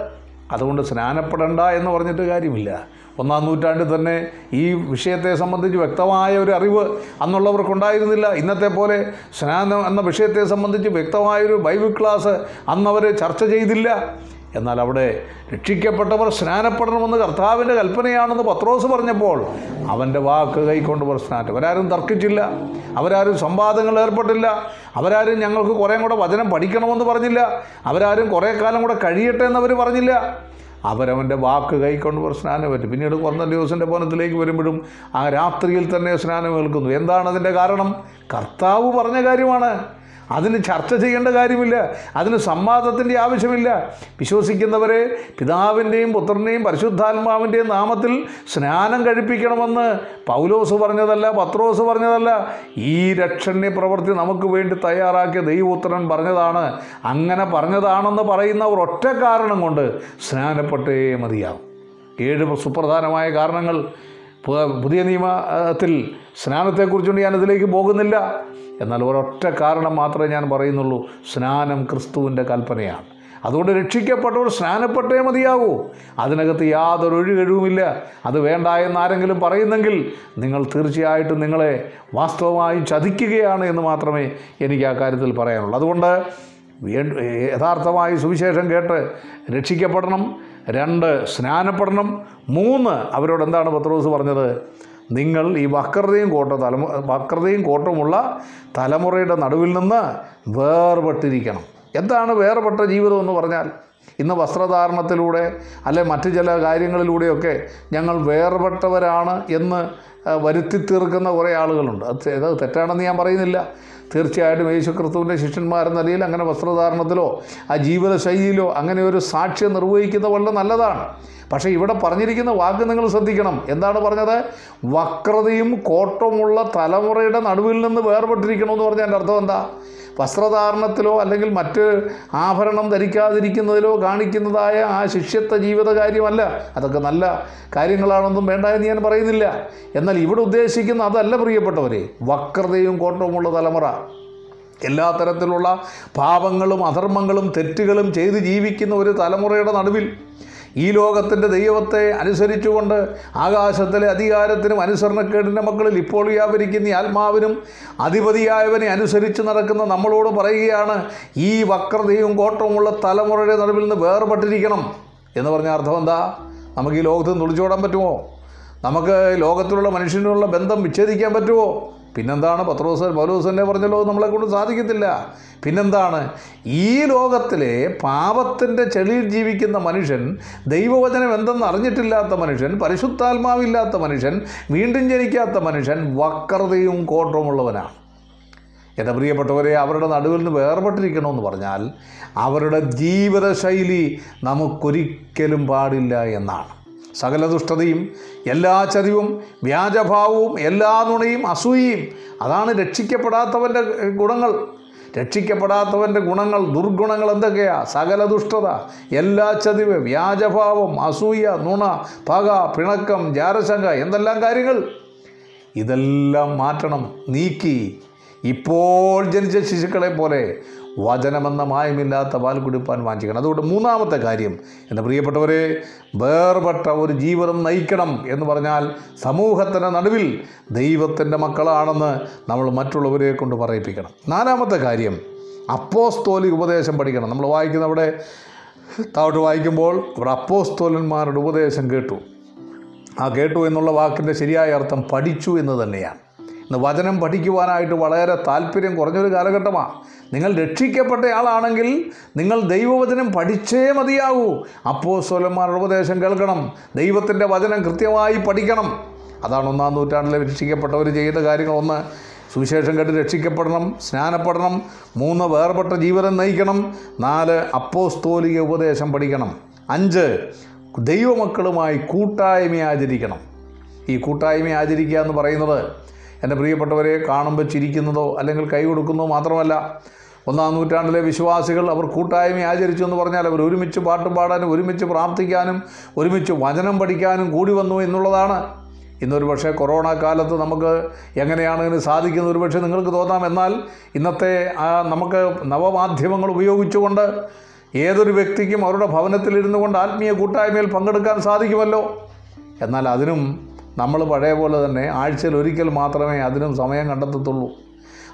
Speaker 1: അതുകൊണ്ട് സ്നാനപ്പെടണ്ട എന്ന് പറഞ്ഞിട്ട് കാര്യമില്ല. ഒന്നാം നൂറ്റാണ്ടിൽ തന്നെ ഈ വിഷയത്തെ സംബന്ധിച്ച് വ്യക്തമായ ഒരു അറിവ് അന്നുള്ളവർക്കുണ്ടായിരുന്നില്ല. ഇന്നത്തെ പോലെ സ്നാനം എന്ന വിഷയത്തെ സംബന്ധിച്ച് വ്യക്തമായൊരു ബൈബിൾ ക്ലാസ് അന്നവർ ചർച്ച ചെയ്തില്ല. എന്നാൽ അവിടെ രക്ഷിക്കപ്പെട്ടവർ സ്നാനപ്പെടണമെന്ന് കർത്താവിന്റെ കൽപ്പനയാണെന്ന് പത്രോസ് പറഞ്ഞപ്പോൾ അവന്റെ വാക്ക് കൈക്കൊണ്ട് കൈക്കൊണ്ടവർ സ്നാനം അവരാരും തർക്കിച്ചില്ല. അവരാരും സംവാദങ്ങൾ ഏർപ്പെട്ടില്ല. അവരാരും ഞങ്ങൾക്ക് കുറേ കൂടെ വചനം പഠിക്കണമെന്ന് പറഞ്ഞില്ല. അവരാരും കുറേ കാലം കൂടെ കഴിയട്ടെ എന്നവർ പറഞ്ഞില്ല. അവരവന്റെ വാക്ക് കൈക്കൊണ്ടവർ സ്നാനം പറ്റും. പിന്നീട് കുറഞ്ഞ ദിവസത്തിന്റെ പോനത്തിലേക്ക് വരുമ്പോഴും ആ രാത്രിയിൽ തന്നെ സ്നാനം ഏൽക്കുന്നു. എന്താണ് അതിന്റെ കാരണം? കർത്താവ് പറഞ്ഞ കാര്യമാണ്. അതിന് ചർച്ച ചെയ്യേണ്ട കാര്യമില്ല. അതിന് സംവാദത്തിന്റെ ആവശ്യമില്ല. വിശ്വസിക്കുന്നവരെ പിതാവിന്റെയും പുത്രന്റെയും പരിശുദ്ധാത്മാവിന്റെയും നാമത്തിൽ സ്നാനം കഴിപ്പിക്കണമെന്ന് പൗലോസ് പറഞ്ഞതല്ല പത്രോസ് പറഞ്ഞതല്ല. ഈ രക്ഷണ്യ പ്രവൃത്തി നമുക്ക് വേണ്ടി തയ്യാറാക്കിയ ദൈവപുത്രൻ പറഞ്ഞതാണ്. അങ്ങനെ പറഞ്ഞതാണെന്ന് പറയുന്ന ഒറ്റ കാരണം കൊണ്ട് സ്നാനപ്പെട്ടേ മതിയാവും. ഏഴ് സുപ്രധാനമായ കാരണങ്ങൾ. പുതിയ നിയമത്തിൽ സ്നാനത്തെക്കുറിച്ചുകൊണ്ട് ഞാൻ ഇതിലേക്ക് പോകുന്നില്ല. എന്നാൽ ഒരൊറ്റ കാരണം മാത്രമേ ഞാൻ പറയുന്നുള്ളൂ. സ്നാനം ക്രിസ്തുവിന്റെ കൽപ്പനയാണ്. അതുകൊണ്ട് രക്ഷിക്കപ്പെട്ടവർ സ്നാനപ്പെട്ടേ മതിയാകൂ. അതിനകത്ത് യാതൊരു ഒഴികഴിവുമില്ല. അത് വേണ്ട എന്ന് ആരെങ്കിലും പറയുന്നെങ്കിൽ നിങ്ങൾ തീർച്ചയായിട്ടും നിങ്ങളെ വാസ്തവമായും ചതിക്കുകയാണ് എന്ന് മാത്രമേ എനിക്ക് ആ കാര്യത്തിൽ പറയാനുള്ളൂ. അതുകൊണ്ട് യഥാർത്ഥമായി സുവിശേഷം കേട്ട് രക്ഷിക്കപ്പെടണം. രണ്ട് സ്നാനപ്പെടണം. മൂന്ന് അവരോട് എന്താണ് പത്രോസ് പറഞ്ഞത്? നിങ്ങൾ ഈ വക്രതയും കോട്ട തലമു വക്രതയും കോട്ടമുള്ള തലമുറയുടെ നടുവിൽ നിന്ന് വേർപെട്ടിരിക്കണം. എന്താണ് വേർപെട്ട ജീവിതം എന്ന് പറഞ്ഞാൽ? ഇന്ന് വസ്ത്രധാരണത്തിലൂടെ അല്ലെ മറ്റു ചില കാര്യങ്ങളിലൂടെയൊക്കെ ഞങ്ങൾ വേർപെട്ടവരാണ് എന്ന് വരുത്തി തീർക്കുന്ന കുറേ ആളുകളുണ്ട്. അത് തെറ്റാണെന്ന് ഞാൻ പറയുന്നില്ല. തീർച്ചയായിട്ടും യേശു ക്രിസ്തുവിന്റെ ശിഷ്യന്മാരെന്ന നിലയിൽ അങ്ങനെ വസ്ത്രധാരണത്തിലോ ആ ജീവിതശൈലിയിലോ അങ്ങനെ ഒരു സാക്ഷ്യം നിർവഹിക്കുന്ന വളരെ നല്ലതാണ്. പക്ഷേ ഇവിടെ പറഞ്ഞിരിക്കുന്ന വാക്ക് നിങ്ങൾ ശ്രദ്ധിക്കണം. എന്താണ് പറഞ്ഞത്? വക്രതയും കോട്ടമുള്ള തലമുറയുടെ നടുവിൽ നിന്ന് വേർപെട്ടിരിക്കണമെന്ന് പറഞ്ഞാൽ എന്റെ അർത്ഥം എന്താ? വസ്ത്രധാരണത്തിലോ അല്ലെങ്കിൽ മറ്റ് ആഭരണം ധരിക്കാതിരിക്കുന്നതിലോ കാണിക്കുന്നതായ ആ ശിഷ്യത്വ ജീവിത കാര്യമല്ല. അതൊക്കെ നല്ല കാര്യങ്ങളാണെന്നും വേണ്ട എന്ന് ഞാൻ പറയുന്നില്ല. എന്നാൽ ഇവിടെ ഉദ്ദേശിക്കുന്ന അതല്ല പ്രിയപ്പെട്ടവരെ വക്രതയും കോട്ടവുമുള്ള തലമുറ. എല്ലാ തരത്തിലുള്ള പാപങ്ങളും അധർമ്മങ്ങളും തെറ്റുകളും ചെയ്ത് ജീവിക്കുന്ന ഒരു തലമുറയുടെ നടുവിൽ ഈ ലോകത്തിന്റെ ദൈവത്തെ അനുസരിച്ചുകൊണ്ട് ആകാശത്തിലെ അധികാരത്തിനും അനുസരണക്കേടിന്റെ മക്കളിൽ ഇപ്പോൾ വ്യാപരിക്കുന്ന ആത്മാവിനും അധിപതിയായവനെ അനുസരിച്ച് നടക്കുന്ന നമ്മളോട് പറയുകയാണ് ഈ വക്രതയും കോട്ടവുമുള്ള തലമുറയുടെ നടുവിൽ നിന്ന് വേർപെട്ടിരിക്കണം എന്ന് പറഞ്ഞ അർത്ഥം എന്താ? നമുക്ക് ഈ ലോകത്ത് നിന്ന് തുളിച്ചോടാൻ പറ്റുമോ? നമുക്ക് ലോകത്തിലുള്ള മനുഷ്യനുള്ള ബന്ധം വിച്ഛേദിക്കാൻ പറ്റുമോ? പിന്നെന്താണ്? പത്രോസ് പൗലോസന്നെ പറഞ്ഞല്ലോ നമ്മളെ കൊണ്ട് സാധിക്കത്തില്ല. പിന്നെന്താണ്? ഈ ലോകത്തിലെ പാപത്തിന്റെ ചെളിയിൽ ജീവിക്കുന്ന മനുഷ്യൻ ദൈവവചനം എന്തെന്ന് അറിഞ്ഞിട്ടില്ലാത്ത മനുഷ്യൻ പരിശുദ്ധാത്മാവില്ലാത്ത മനുഷ്യൻ വീണ്ടും ജനിക്കാത്ത മനുഷ്യൻ വക്രതയും കോട്ടവുമുള്ളവനാണ് എന്റെ പ്രിയപ്പെട്ടവരെ അവരുടെ നടുവിൽ നിന്ന് വേർപെട്ടിരിക്കണമെന്ന് പറഞ്ഞാൽ അവരുടെ ജീവിതശൈലി നമുക്കൊരിക്കലും പാടില്ല എന്നാണ്. സകല ദുഷ്ടതയും എല്ലാ ചതിവും വ്യാജഭാവവും എല്ലാ നുണയും അസൂയയും. അതാണ് രക്ഷിക്കപ്പെടാത്തവന്റെ ഗുണങ്ങൾ. രക്ഷിക്കപ്പെടാത്തവന്റെ ഗുണങ്ങൾ ദുർഗുണങ്ങൾ എന്തൊക്കെയാ? സകല ദുഷ്ടത എല്ലാ ചതിവ് വ്യാജഭാവം അസൂയ നുണ പക പിണക്കം ജാരശങ്ക എന്തെല്ലാം കാര്യങ്ങൾ? ഇതെല്ലാം മാറ്റണം നീക്കി. ഇപ്പോൾ ജനിച്ച ശിശുക്കളെ പോലെ വചനമെന്ന മായമില്ലാത്ത പാൽ കുടിപ്പാൻ വാഞ്ചിക്കണം. അതുകൊണ്ട് മൂന്നാമത്തെ കാര്യം എന്റെ പ്രിയപ്പെട്ടവരെ വേർപെട്ട ഒരു ജീവിതം നയിക്കണം എന്ന് പറഞ്ഞാൽ സമൂഹത്തിന്റെ നടുവിൽ ദൈവത്തിന്റെ മക്കളാണെന്ന് നമ്മൾ മറ്റുള്ളവരെ കൊണ്ട് പറയിപ്പിക്കണം. നാലാമത്തെ കാര്യം അപ്പോസ്തോലി ഉപദേശം പഠിക്കണം. നമ്മൾ വായിക്കുന്ന അവിടെ താഴോട്ട് വായിക്കുമ്പോൾ ഇവിടെ അപ്പോസ്തോലന്മാരുടെ ഉപദേശം കേട്ടു. ആ കേട്ടു എന്നുള്ള വാക്കിന്റെ ശരിയായ അർത്ഥം പഠിച്ചു എന്ന് തന്നെയാണ്. ഇന്ന് വചനം പഠിക്കുവാനായിട്ട് വളരെ താല്പര്യം കുറഞ്ഞൊരു കാലഘട്ടമാണ്. നിങ്ങൾ രക്ഷിക്കപ്പെട്ടയാളാണെങ്കിൽ നിങ്ങൾ ദൈവവചനം പഠിച്ചേ മതിയാകൂ. അപ്പോൾ സ്വലന്മാരുടെ ഉപദേശം കേൾക്കണം. ദൈവത്തിന്റെ വചനം കൃത്യമായി പഠിക്കണം. അതാണ് ഒന്നാം നൂറ്റാണ്ടിലെ രക്ഷിക്കപ്പെട്ടവർ ചെയ്ത കാര്യങ്ങൾ. ഒന്ന് സുവിശേഷം കേട്ട് രക്ഷിക്കപ്പെടണം സ്നാനപ്പെടണം മൂന്ന് വേർപെട്ട ജീവിതം നയിക്കണം നാല് അപ്പോസ്തോലിക ഉപദേശം പഠിക്കണം. അഞ്ച് ദൈവമക്കളുമായി കൂട്ടായ്മ ആചരിക്കണം ഈ കൂട്ടായ്മ ആചരിക്കുക എന്ന് പറയുന്നത് എന്റെ പ്രിയപ്പെട്ടവരെ കാണുമ്പോൾ ചിരിക്കുന്നതോ അല്ലെങ്കിൽ കൈ കൊടുക്കുന്നതോ മാത്രമല്ല ഒന്നാം നൂറ്റാണ്ടിലെ വിശ്വാസികൾ അവർ കൂട്ടായ്മ ആചരിച്ചു എന്ന് പറഞ്ഞാൽ അവർ ഒരുമിച്ച് പാട്ട് പാടാനും ഒരുമിച്ച് പ്രാർത്ഥിക്കാനും ഒരുമിച്ച് വചനം പഠിക്കാനും കൂടി വന്നു എന്നുള്ളതാണ്. ഇന്നൊരു പക്ഷേ കൊറോണ കാലത്ത് നമുക്ക് എങ്ങനെയാണ് ഇതിന് സാധിക്കുന്നത്? ഒരു പക്ഷേ നിങ്ങൾക്ക് തോന്നാം എന്നാൽ ഇന്നത്തെ നമുക്ക് നവമാധ്യമങ്ങൾ ഉപയോഗിച്ചുകൊണ്ട് ഏതൊരു വ്യക്തിക്കും അവരുടെ ഭവനത്തിലിരുന്നു കൊണ്ട് ആത്മീയ കൂട്ടായ്മയിൽ പങ്കെടുക്കാൻ സാധിക്കുമല്ലോ. എന്നാൽ അതിനും നമ്മൾ പഴയ പോലെ തന്നെ ആഴ്ചയിൽ ഒരിക്കൽ മാത്രമേ അതിനും സമയം കണ്ടെത്തത്തുള്ളൂ.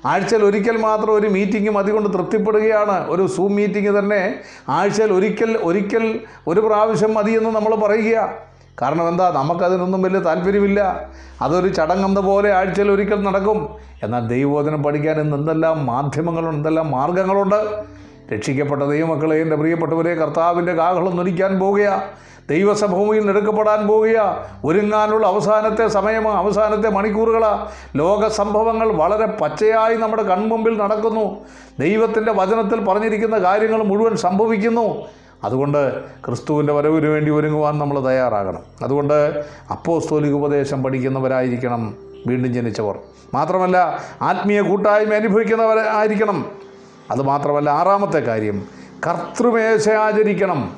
Speaker 1: ആഴ്ചയിൽ ഒരിക്കൽ മാത്രം ഒരു മീറ്റിംഗ് അതുകൊണ്ട് തൃപ്തിപ്പെടുകയാണ്. ഒരു സൂം മീറ്റിംഗ് തന്നെ ആഴ്ചയിൽ ഒരിക്കൽ ഒരിക്കൽ ഒരു പ്രാവശ്യം മതിയെന്ന് നമ്മൾ പറയുക. കാരണം എന്താ? നമുക്കതിനൊന്നും വലിയ താല്പര്യമില്ല. അതൊരു ചടങ്ങെന്ന പോലെ ആഴ്ചയിൽ ഒരിക്കൽ നടക്കും. എന്നാൽ ദൈവബോധനം പഠിക്കാൻ ഇന്ന് എന്തെല്ലാം മാധ്യമങ്ങളുണ്ട് എന്തെല്ലാം മാർഗങ്ങളുണ്ട് രക്ഷിക്കപ്പെട്ട ദൈവമക്കളെ എന്റെ പ്രിയപ്പെട്ടവരെ കർത്താവിന്റെ കാഹളം നൊരിക്കാൻ പോകുക. ദൈവസഭൂമിയിൽ നെടുക്കപ്പെടാൻ പോകുക. ഒരുങ്ങാനുള്ള അവസാനത്തെ സമയമാണ് അവസാനത്തെ മണിക്കൂറുകളാണ് ലോക സംഭവങ്ങൾ വളരെ പച്ചയായി നമ്മുടെ കൺമുമ്പിൽ നടക്കുന്നു. ദൈവത്തിന്റെ വചനത്തിൽ പറഞ്ഞിരിക്കുന്ന കാര്യങ്ങൾ മുഴുവൻ സംഭവിക്കുന്നു. അതുകൊണ്ട് ക്രിസ്തുവിന്റെ വരവിന് വേണ്ടി ഒരുങ്ങുവാൻ നമ്മൾ തയ്യാറാകണം. അതുകൊണ്ട് അപ്പോസ്തോലിക ഉപദേശം പഠിക്കുന്നവരായിരിക്കണം വീണ്ടും ജനിച്ചവർ. മാത്രമല്ല ആത്മീയ കൂട്ടായ്മ അനുഭവിക്കുന്നവരായിരിക്കണം. അതുമാത്രമല്ല ആറാമത്തെ കാര്യം കർത്തൃമേശ ആചരിക്കണം.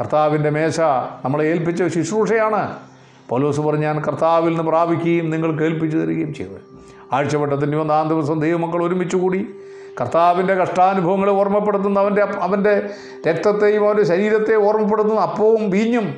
Speaker 1: കർത്താവിന്റെ മേശ നമ്മളെ ഏൽപ്പിച്ച ശുശ്രൂഷയാണ്. പൗലോസ് പറഞ്ഞ് ഞാൻ കർത്താവിൽ നിന്ന് പ്രാപിക്കുകയും നിങ്ങൾക്ക് ഏൽപ്പിച്ചു തരികയും ചെയ്തു. ആഴ്ചവട്ടത്തിന്റെ ഒന്നാം ദിവസം ദൈവമക്കൾ ഒരുമിച്ച് കൂടി കർത്താവിന്റെ കഷ്ടാനുഭവങ്ങളെ ഓർമ്മപ്പെടുത്തുന്ന അവന്റെ അവന്റെ രക്തത്തെയും അവന്റെ ശരീരത്തെ ഓർമ്മപ്പെടുത്തുന്ന അപ്പവും വീഞ്ഞും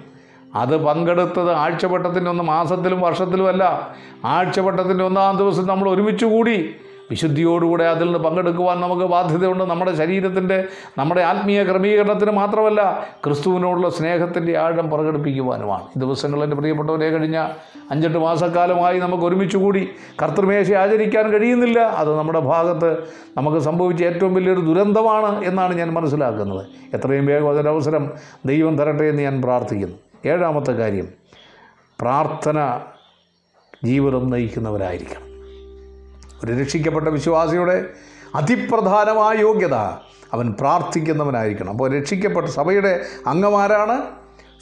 Speaker 1: അത് പങ്കെടുത്തത് ആഴ്ചവട്ടത്തിന്റെ ഒന്ന് മാസത്തിലും വർഷത്തിലുമല്ല. ആഴ്ചവട്ടത്തിന്റെ ഒന്നാം ദിവസം നമ്മൾ ഒരുമിച്ച് കൂടി വിശുദ്ധിയോടുകൂടെ അതിൽ നിന്ന് പങ്കെടുക്കുവാൻ നമുക്ക് ബാധ്യതയുണ്ട്. നമ്മുടെ ശരീരത്തിന്റെ നമ്മുടെ ആത്മീയ ക്രമീകരണത്തിന് മാത്രമല്ല ക്രിസ്തുവിനോടുള്ള സ്നേഹത്തിന്റെ ആഴം പ്രകടിപ്പിക്കുവാനുമാണ്. ഈ ദിവസങ്ങൾ എന്റെ പ്രിയപ്പെട്ടവരെ കഴിഞ്ഞ അഞ്ചെട്ട് മാസക്കാലമായി നമുക്ക് ഒരുമിച്ച് കൂടി കർത്തൃമേശ ആചരിക്കാൻ കഴിയുന്നില്ല. അത് നമ്മുടെ ഭാഗത്ത് നമുക്ക് സംഭവിച്ച ഏറ്റവും വലിയൊരു ദുരന്തമാണ് എന്നാണ് ഞാൻ മനസ്സിലാക്കുന്നത്. എത്രയും വേഗം അതിനവസരം ദൈവം തരട്ടെ എന്ന് ഞാൻ പ്രാർത്ഥിക്കുന്നു. ഏഴാമത്തെ കാര്യം പ്രാർത്ഥന ജീവിതം നയിക്കുന്നവരായിരിക്കണം. ഒരു രക്ഷിക്കപ്പെട്ട വിശ്വാസിയുടെ അതിപ്രധാനമായ യോഗ്യത അവൻ പ്രാർത്ഥിക്കുന്നവനായിരിക്കണം. അപ്പോൾ രക്ഷിക്കപ്പെട്ട സഭയുടെ അംഗമാരാണ്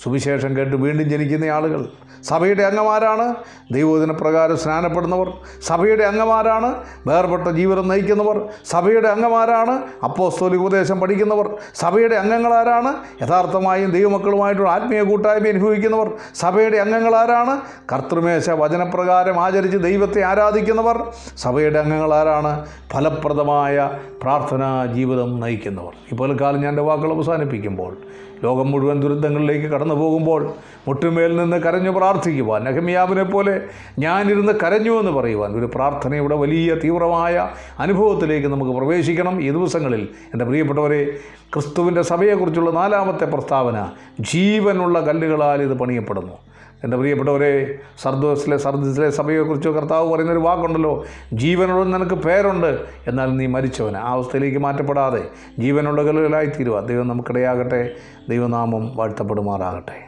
Speaker 1: സുവിശേഷം കേട്ട് വീണ്ടും ജനിക്കുന്ന ആളുകൾ. സഭയുടെ അംഗമാരാണ്. ദൈവദിന പ്രകാരം സ്നാനപ്പെടുന്നവർ. സഭയുടെ അംഗമാരാണ്. വേർപെട്ട ജീവിതം നയിക്കുന്നവർ. സഭയുടെ അംഗമാരാണ്. അപ്പോസ്തോലിക ഉപദേശം പഠിക്കുന്നവർ. സഭയുടെ അംഗങ്ങളാരാണ്. യഥാർത്ഥമായും ദൈവമക്കളുമായിട്ടുള്ള ആത്മീയ കൂട്ടായ്മ അനുഭവിക്കുന്നവർ. സഭയുടെ അംഗങ്ങളാരാണ്. കർത്തൃമേശ വചനപ്രകാരം ആചരിച്ച് ദൈവത്തെ ആരാധിക്കുന്നവർ. സഭയുടെ അംഗങ്ങളാരാണ്. ഫലപ്രദമായ പ്രാർത്ഥനാ ജീവിതം നയിക്കുന്നവർ. ഇപ്പോൾ കാലം ഞാൻ വാക്കുകൾ അവസാനിപ്പിക്കുമ്പോൾ ലോകം മുഴുവൻ ദുരന്തങ്ങളിലേക്ക് കടന്നു പോകുമ്പോൾ മുട്ടുമേൽ നിന്ന് കരഞ്ഞു പ്രാർത്ഥിക്കുവാൻ. നഹമ്യാവിനെ പോലെ ഞാനിരുന്ന് കരഞ്ഞു എന്ന് പറയുവാൻ ഒരു പ്രാർത്ഥനയുടെ വലിയ തീവ്രമായ അനുഭവത്തിലേക്ക് നമുക്ക് പ്രവേശിക്കണം ഈ ദിവസങ്ങളിൽ. എന്റെ പ്രിയപ്പെട്ടവരെ ക്രിസ്തുവിന്റെ സഭയെക്കുറിച്ചുള്ള നാലാമത്തെ പ്രസ്താവന ജീവനുള്ള കല്ലുകളാൽ ഇത് പണിയപ്പെടുന്നു. എന്റെ പ്രിയപ്പെട്ടവരെ സർദോസിലെ സർദസിലെ സഭയെക്കുറിച്ചോ കർത്താവ് പറയുന്നൊരു വാക്കുണ്ടല്ലോ ജീവനുള്ള നിനക്ക് പേരുണ്ട് എന്നാൽ നീ മരിച്ചവന് ആ അവസ്ഥയിലേക്ക് മാറ്റപ്പെടാതെ ജീവനുള്ള കല്ലുകളായി തീരുക ദൈവം നമുക്കിടയാകട്ടെ. ദൈവനാമം വാഴ്ത്തപ്പെടുമാറാകട്ടെ.